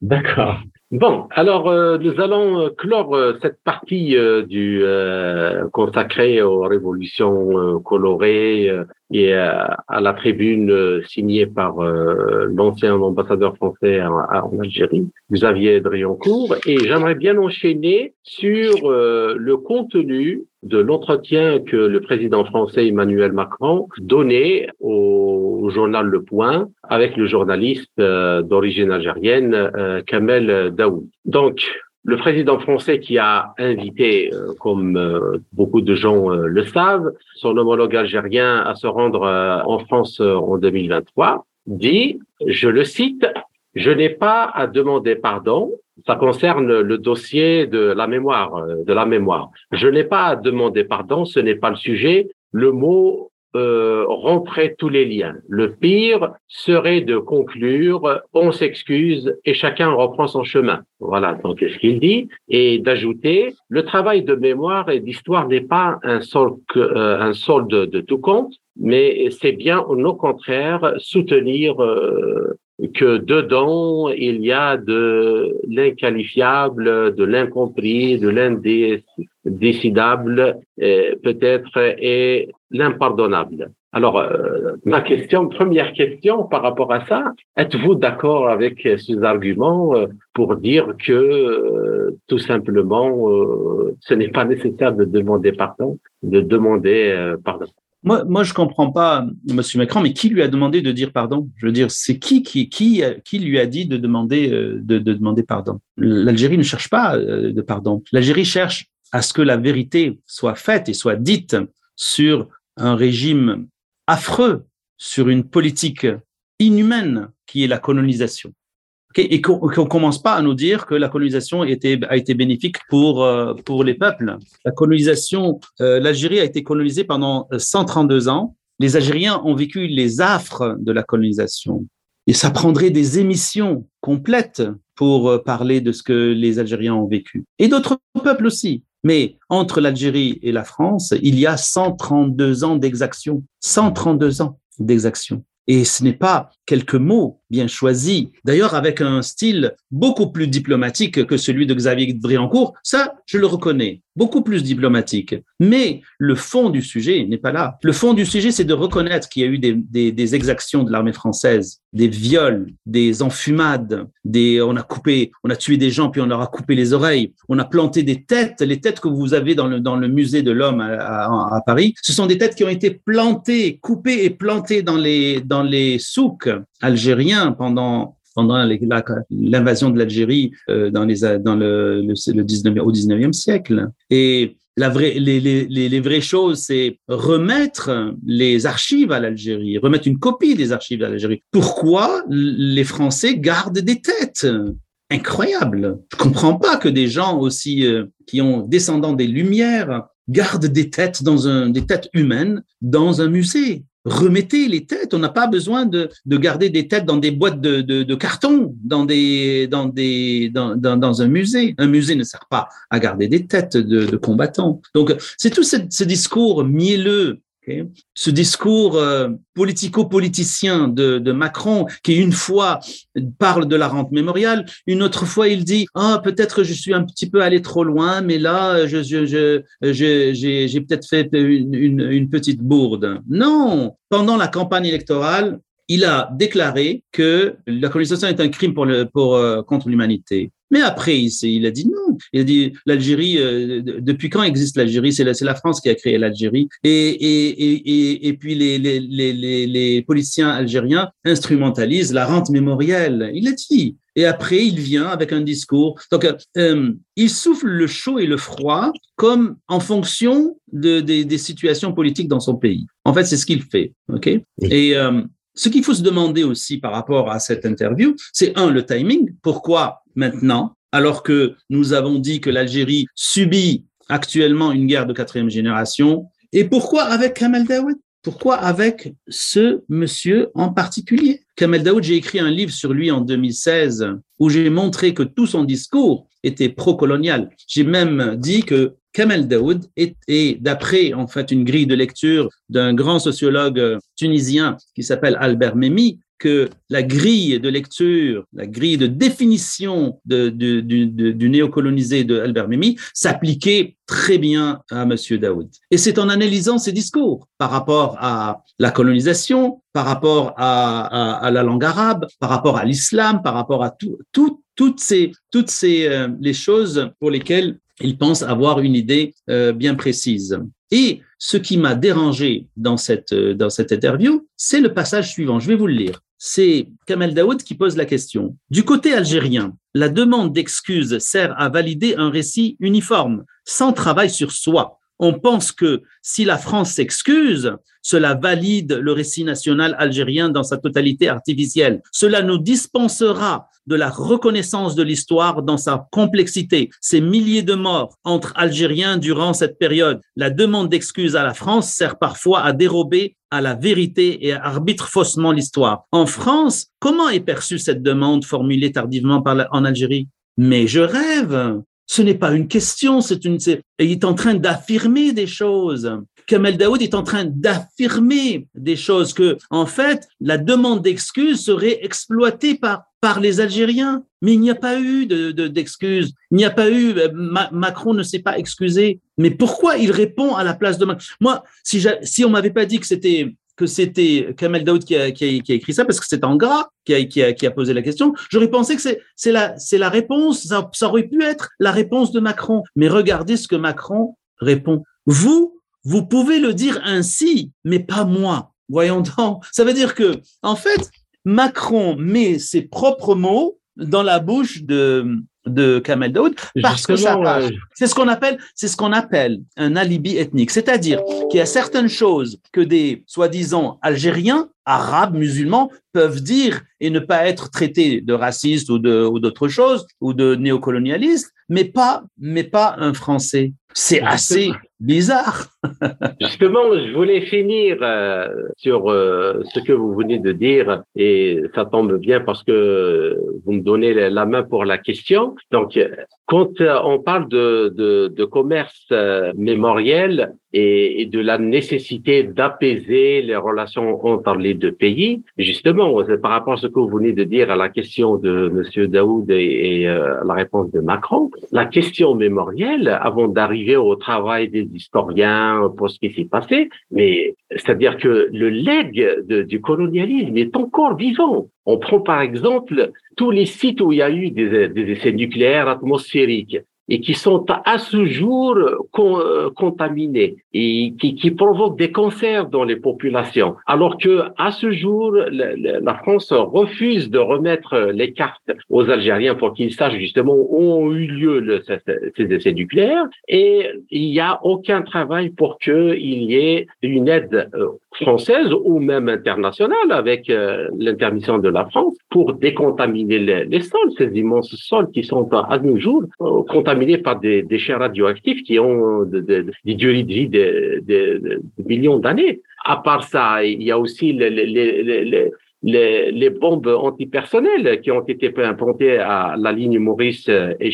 [SPEAKER 4] D'accord. Bon, alors euh, nous allons euh, clore euh, cette partie du consacrée aux révolutions colorées et à la tribune signée par l'ancien ambassadeur français en, Algérie, Xavier Drioncourt. Et j'aimerais bien enchaîner sur le contenu de l'entretien que le président français Emmanuel Macron donnait au journal Le Point avec le journaliste euh, d'origine algérienne euh, Kamel Daoud. Donc, le président français qui a invité, euh, comme beaucoup de gens le savent, son homologue algérien à se rendre en France en 2023, dit, je le cite, je n'ai pas à demander pardon. Ça concerne le dossier de la mémoire, euh, de la mémoire. Je n'ai pas à demander pardon. Ce n'est pas le sujet. Le mot euh, tous les liens. Le pire serait de conclure, on s'excuse et chacun reprend son chemin. Voilà, donc ce qu'il dit, et d'ajouter, le travail de mémoire et d'histoire n'est pas un solde, euh, un de tout compte, mais c'est bien au contraire soutenir euh, que dedans, il y a de l'inqualifiable, de l'incompris, de l'indécidable, peut-être, et l'impardonnable. Alors, euh, ma question, première question par rapport à ça, êtes-vous d'accord avec ces arguments euh, pour dire que euh, tout simplement, ce n'est pas nécessaire de demander pardon, de demander pardon?
[SPEAKER 3] Moi, moi, je comprends pas, Monsieur Macron, mais qui lui a demandé de dire pardon? Je veux dire, c'est qui, qui, qui, lui a dit de demander, euh, de, de demander pardon? L'Algérie ne cherche pas euh, de pardon. L'Algérie cherche à ce que la vérité soit faite et soit dite sur un régime affreux, sur une politique inhumaine qui est la colonisation et qu'on ne commence pas à nous dire que la colonisation a été bénéfique pour, euh, pour les peuples. La colonisation, euh, l'Algérie a été colonisée pendant 132 ans. Les Algériens ont vécu les affres de la colonisation. Et ça prendrait des émissions complètes pour euh, parler de ce que les Algériens ont vécu. Et d'autres peuples aussi. Mais entre l'Algérie et la France, il y a 132 ans d'exaction. 132 ans d'exaction. Et ce n'est pas quelques mots bien choisis, d'ailleurs avec un style beaucoup plus diplomatique que celui de Xavier Driancourt, ça, je le reconnais, beaucoup plus diplomatique. Mais le fond du sujet n'est pas là. Le fond du sujet, c'est de reconnaître qu'il y a eu des, exactions de l'armée française, des viols, des enfumades, des, on a coupé, on a tué des gens puis on leur a coupé les oreilles, on a planté des têtes, les têtes que vous avez dans le, dans le musée de l'homme à, à, à Paris, ce sont des têtes qui ont été plantées, coupées et plantées dans les, dans les souks algériens pendant pendant l'invasion de l'Algérie euh, dans les dans le, le, 19 au 19e siècle et la vraie, les, les, les vraies choses, c'est remettre les archives à l'Algérie, remettre une copie des archives à l'Algérie. Pourquoi les Français gardent des têtes? Incroyable. Je comprends pas que des gens aussi euh, qui ont descendant des Lumières gardent des têtes dans un, des têtes humaines dans un musée remettez les têtes. On n'a pas besoin de, de, garder des têtes dans des boîtes de, de, de carton, dans, des, dans, des, dans, dans, un musée. Un musée ne sert pas à garder des têtes de, combattants. Donc, c'est tout ce, ce discours mielleux ce discours euh, politico-politicien de, Macron, qui une fois parle de la rente mémoriale, une autre fois il dit ah peut-être je suis un petit peu allé trop loin, mais là je j'ai peut-être fait une, une, une, petite bourde. Non, pendant la campagne électorale, il a déclaré que la colonisation est un crime pour le, pour, euh, contre l'humanité. Mais après, il, il, a dit non. Il a dit l'Algérie, euh, depuis quand existe l'Algérie? C'est la, la, France qui a créé l'Algérie. Et, et, et, et, puis les, les, les, les politiciens algériens instrumentalisent la rente mémorielle. Il a dit. Et après, il vient avec un discours. Donc, euh, il souffle le chaud et le froid comme en fonction de, des, des situations politiques dans son pays. En fait, c'est ce qu'il fait. OK? Et euh, ce qu'il faut se demander aussi par rapport à cette interview, c'est un, le timing. Pourquoi maintenant, alors que nous avons dit que l'Algérie subit actuellement une guerre de quatrième génération. Et pourquoi avec Kamel Daoud? Pourquoi avec ce monsieur en particulier? Kamel Daoud, j'ai écrit un livre sur lui en 2016 où j'ai montré que tout son discours était pro-colonial. J'ai même dit que Kamel Daoud est, d'après en fait une grille de lecture d'un grand sociologue tunisien qui s'appelle Albert Memmi, que la grille de lecture, la grille de définition du néocolonisé de Albert Memmi s'appliquait très bien à M. Daoud. Et c'est en analysant ses discours par rapport à la colonisation, par rapport à, la langue arabe, par rapport à l'islam, par rapport à tout, toutes ces, toutes ces euh, les choses pour lesquelles il pense avoir une idée euh, bien précise. Et ce qui m'a dérangé dans cette, euh, dans cette interview, c'est le passage suivant. Je vais vous le lire c'est Kamel Daoud qui pose la question. Du côté algérien, la demande d'excuses sert à valider un récit uniforme, sans travail sur soi. On pense que si la France s'excuse, cela valide le récit national algérien dans sa totalité artificielle. Cela nous dispensera de la reconnaissance de l'histoire dans sa complexité. Ces milliers de morts entre Algériens durant cette période. La demande d'excuses à la France sert parfois à dérober à la vérité et arbitre faussement l'histoire. En France, comment est perçue cette demande formulée tardivement par en Algérie? Mais je rêve. Ce n'est pas une question, c'est une. il est en train d'affirmer des choses. Kamel Daoud est en train d'affirmer des choses que, en fait, la demande d'excuses serait exploitée par par les Algériens. Mais il n'y a pas eu d'excuses. De, il n'y a pas eu. Euh, Macron ne s'est pas excusé. Mais pourquoi il répond à la place de Macron Moi, si, si on m'avait pas dit que c'était que c'était Kamel Daoud qui a, écrit ça, parce que c'est en gras qui a posé la question, j'aurais pensé que c'est la, la réponse, ça, ça aurait pu être la réponse de Macron. Mais regardez ce que Macron répond. Vous, vous pouvez le dire ainsi, mais pas moi. Voyons donc. Ça veut dire que, en fait, Macron met ses propres mots dans la bouche de, de Kamel Daoud parce que ça passe. C'est ce qu'on appelle, c'est ce qu'on appelle un alibi ethnique. C'est-à-dire qu'il y a certaines choses que des soi-disant Algériens, Arabes, musulmans peuvent dire et ne pas être traités de racistes ou de, ou d'autres choses ou de néocolonialistes, mais pas, mais pas un Français. C'est assez bizarre.
[SPEAKER 4] Justement, je voulais finir euh, sur euh, ce que vous venez de dire et ça tombe bien parce que vous me donnez la main pour la question. Donc, quand on parle de, commerce euh, mémoriel et, de la nécessité d'apaiser les relations entre les deux pays, justement, par rapport à ce que vous venez de dire à la question de Monsieur Daoud et, et la réponse de Macron, la question mémorielle, avant d'arriver au travail des historiens pour ce qui s'est passé, mais c'est-à-dire que le legs du colonialisme est encore vivant. On prend par exemple tous les sites où il y a eu des essais nucléaires atmosphériques et qui sont à ce jour euh, contaminés et qui, provoquent des cancers dans les populations. Alors que à ce jour, la, France refuse de remettre les cartes aux Algériens pour qu'ils sachent justement où ont eu lieu ces essais nucléaires et il n'y a aucun travail pour qu'il y ait une aide euh, française ou même internationale avec euh, l'intermission de la France pour décontaminer les, sols, ces immenses sols qui sont à nos jours euh, contaminés par des déchets radioactifs qui ont des durées de vie de, de, millions d'années. À part ça, il y a aussi les, les, les, les, bombes antipersonnelles qui ont été implantées à la ligne Maurice et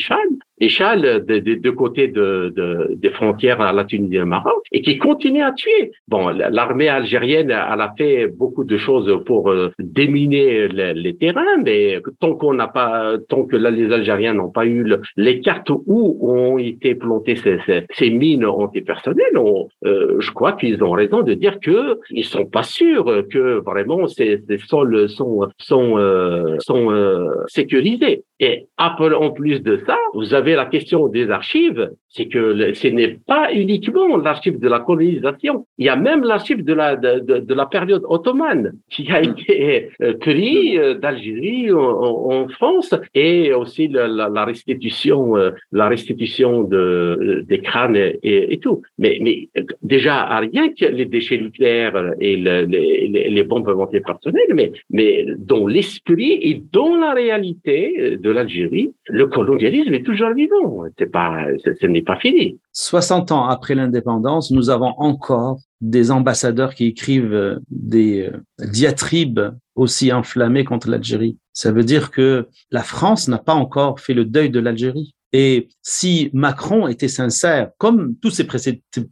[SPEAKER 4] échelle des de, de côtés de, de, des frontières à la Tunisie et au Maroc et qui continue à tuer. Bon, l'armée algérienne, elle a fait beaucoup de choses pour euh, déminer les, les terrains, mais tant qu'on n'a pas, tant que là, les Algériens n'ont pas eu les cartes où ont été plantées ces, ces, ces mines antipersonnelles, on, euh, je crois qu'ils ont raison de dire que ils sont pas sûrs que vraiment ces, ces sols sont sont euh, sont euh, sécurisés. Et en plus de ça, vous avez la question des archives. C'est que ce n'est pas uniquement l'archive de la colonisation. Il y a même l'archive de la de, de, la période ottomane qui a été euh, pris euh, d'Algérie en, France et aussi la, restitution la restitution de des crânes et, tout. Mais mais déjà rien que les déchets nucléaires et le, les, les bombes personnelles, mais mais dans l'esprit et dans la réalité de l'Algérie, le colonialisme est toujours vivant. C'est pas, ce n'est pas fini.
[SPEAKER 3] 60 ans après l'indépendance, nous avons encore des ambassadeurs qui écrivent euh, des euh, diatribes aussi enflammées contre l'Algérie. Ça veut dire que la France n'a pas encore fait le deuil de l'Algérie. Et si Macron était sincère, comme tous ses,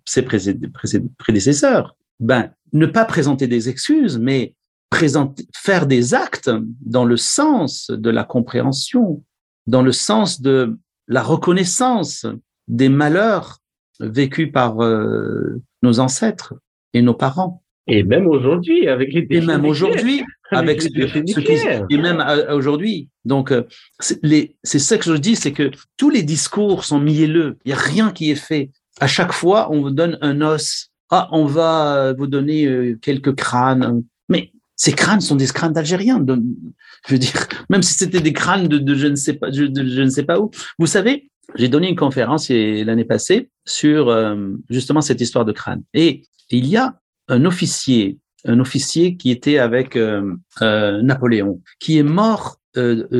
[SPEAKER 3] ses prédécesseurs, ben, ne pas présenter des excuses, mais présenter, faire des actes dans le sens de la compréhension, dans le sens de la reconnaissance des malheurs vécus par euh, nos ancêtres et nos parents.
[SPEAKER 4] Et même aujourd'hui, avec les
[SPEAKER 3] Et même aujourd'hui, avec, ce, qui, et même euh, aujourd'hui. Donc, euh, c'est ce que je dis, c'est que tous les discours sont mielleux. Il n'y a rien qui est fait. À chaque fois, on vous donne un os. Ah, on va vous donner quelques crânes. Ces crânes sont des crânes d'Algériens. Je veux dire, même si c'était des crânes de, je ne sais pas, je ne sais pas où. Vous savez, j'ai donné une conférence l'année passée sur euh, justement cette histoire de crâne. Et il y a un officier, un officier qui était avec euh, euh, Napoléon, qui est mort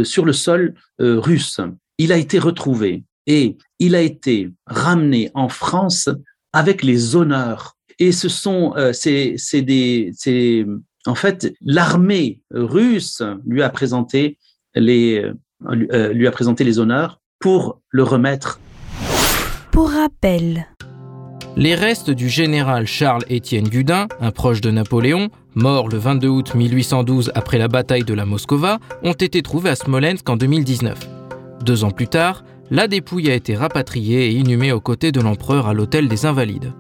[SPEAKER 3] sur le sol russe. Il a été retrouvé et il a été ramené en France avec les honneurs. Et ce sont, c'est des, c'est en fait, l'armée russe lui a présenté les, euh, lui a présenté les honneurs pour le remettre.
[SPEAKER 5] Pour rappel.
[SPEAKER 6] Les restes du général Charles-Étienne Gudin, un proche de Napoléon, mort le 22 août 1812 après la bataille de la Moskova, ont été trouvés à Smolensk en 2019. Deux ans plus tard, la dépouille a été rapatriée et inhumée aux côtés de l'empereur à l'hôtel des Invalides.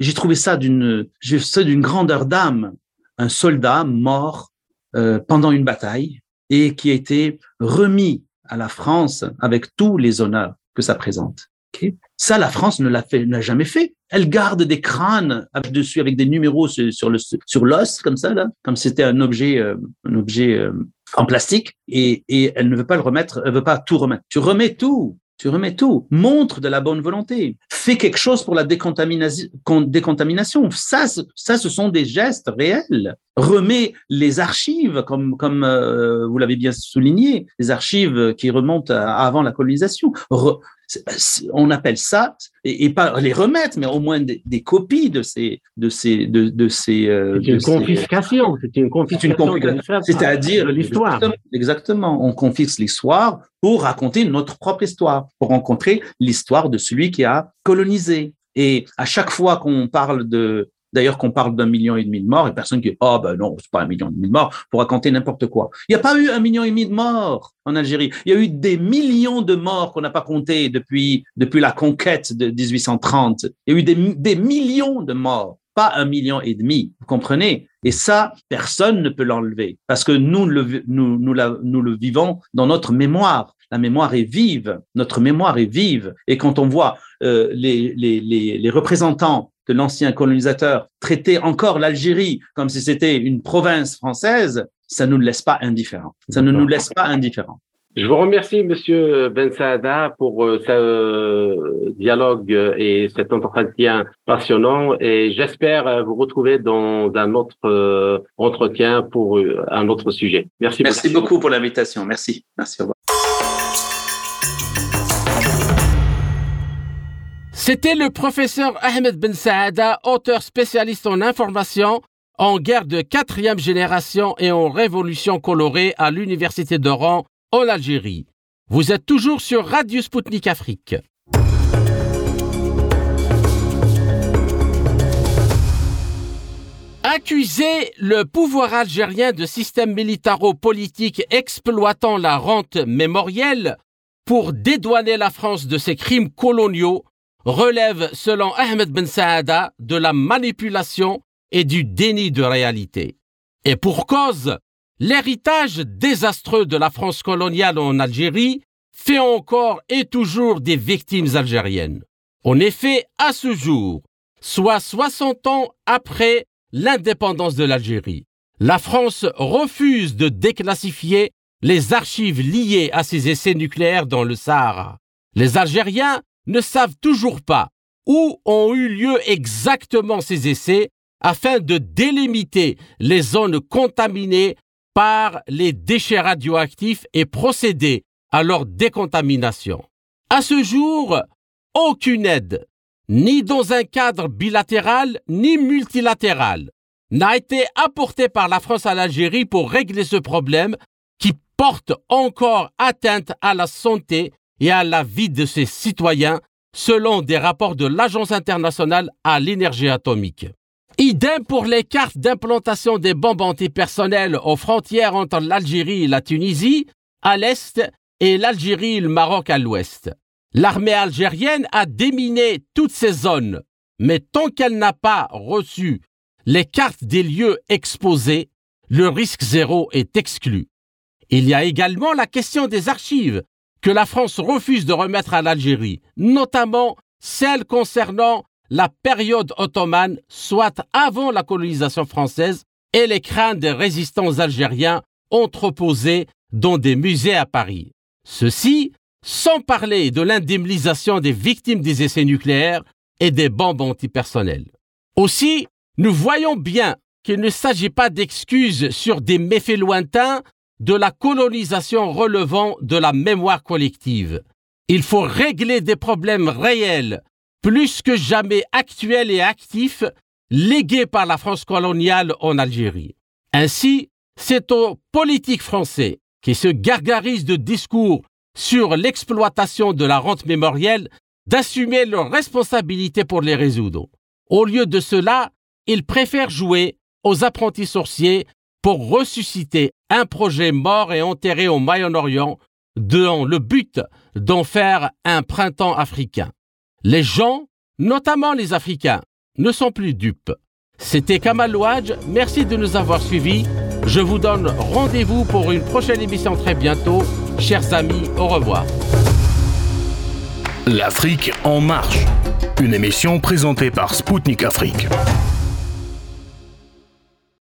[SPEAKER 3] J'ai trouvé ça d'une, d'une grandeur d'âme. Un soldat mort euh, pendant une bataille et qui a été remis à la France avec tous les honneurs que ça présente. Okay ça, la France ne l'a fait, n'a jamais fait. Elle garde des crânes dessus avec des numéros sur le sur l'os comme ça là, comme c'était un objet euh, un objet euh, en plastique et, et elle ne veut pas le remettre, elle veut pas tout remettre. Tu remets tout. Tu remets tout. Montre de la bonne volonté. Fais quelque chose pour la décontamination. Ça, ça, ce sont des gestes réels. Remets les archives, comme, comme euh, vous l'avez bien souligné, les archives qui remontent avant la colonisation on appelle ça et, pas les remettre, mais au moins des, copies de ces de ces de, de ces.
[SPEAKER 4] Euh, c'est une, confiscation. C'est une confiscation.
[SPEAKER 3] C'est-à-dire l'histoire. Exactement. On confisque l'histoire pour raconter notre propre histoire, pour rencontrer l'histoire de celui qui a colonisé. Et à chaque fois qu'on parle de D'ailleurs, qu'on parle d'un million et demi de morts, et personne qui dit, oh ben non, c'est pas un million et demi de morts, pour raconter n'importe quoi. Il n'y a pas eu un million et demi de morts en Algérie. Il y a eu des millions de morts qu'on n'a pas comptés depuis, la conquête de 1830. Il y a eu des, millions de morts pas un million et demi, vous comprenez? Et ça, personne ne peut l'enlever parce que nous le, vivons dans notre mémoire. La mémoire est vive, notre mémoire est vive. Et quand on voit euh, les représentants de l'ancien colonisateur traiter encore l'Algérie comme si c'était une province française, ça ne nous laisse pas indifférents. Ça ne nous laisse pas indifférents.
[SPEAKER 4] Je vous remercie, Monsieur Ben Saada, pour euh, ce euh, dialogue et cet entretien passionnant. Et j'espère euh, vous retrouver dans un autre entretien pour un autre sujet. Merci.
[SPEAKER 3] Merci beaucoup, pour l'invitation. Merci. Merci. Au revoir.
[SPEAKER 2] C'était le professeur Ahmed Ben Saada, auteur spécialiste en information, en guerre de quatrième génération et en révolution colorée à l'université d'Oran, en Algérie. Vous êtes toujours sur Radio Sputnik Afrique. Accuser le pouvoir algérien de système militaro-politique exploitant la rente mémorielle pour dédouaner la France de ses crimes coloniaux relève, selon Ahmed Ben Saada, de la manipulation et du déni de réalité. Et pour cause, l'héritage désastreux de la France coloniale en Algérie fait encore et toujours des victimes algériennes. En effet, à ce jour, soit 60 ans après l'indépendance de l'Algérie, la France refuse de déclassifier les archives liées à ces essais nucléaires dans le Sahara. Les Algériens ne savent toujours pas où ont eu lieu exactement ces essais afin de délimiter les zones contaminées par les déchets radioactifs et procéder à leur décontamination. À ce jour, aucune aide, ni dans un cadre bilatéral ni multilatéral, n'a été apportée par la France à l'Algérie pour régler ce problème qui porte encore atteinte à la santé et à la vie de ses citoyens selon des rapports de l'Agence internationale à l'énergie atomique. Idem pour les cartes d'implantation des bombes antipersonnelles aux frontières entre l'Algérie et la Tunisie, à l'est, et l'Algérie et le Maroc à l'ouest. L'armée algérienne a déminé toutes ces zones, mais tant qu'elle n'a pas reçu les cartes des lieux exposés, le risque zéro est exclu. Il y a également la question des archives que la France refuse de remettre à l'Algérie, notamment celles concernant la période ottomane, soit avant la colonisation française, et les crânes des résistants algériens entreposés dans des musées à Paris. Ceci sans parler de l'indemnisation des victimes des essais nucléaires et des bombes antipersonnelles. Aussi, nous voyons bien qu'il ne s'agit pas d'excuses sur des méfaits lointains de la colonisation relevant de la mémoire collective. Il faut régler des problèmes réels, plus que jamais actuels et actifs, légués par la France coloniale en Algérie. Ainsi, c'est aux politiques français qui se gargarisent de discours sur l'exploitation de la rente mémorielle d'assumer leurs responsabilités pour les résoudre. Au lieu de cela, ils préfèrent jouer aux apprentis sorciers pour ressusciter un projet mort et enterré au Moyen-Orient dans le but d'en faire un printemps africain. Les gens, notamment les Africains, ne sont plus dupes. C'était Kamal Louadj, merci de nous avoir suivis. Je vous donne rendez-vous pour une prochaine émission très bientôt. Chers amis, au revoir.
[SPEAKER 1] L'Afrique en marche, une émission présentée par Spoutnik Afrique.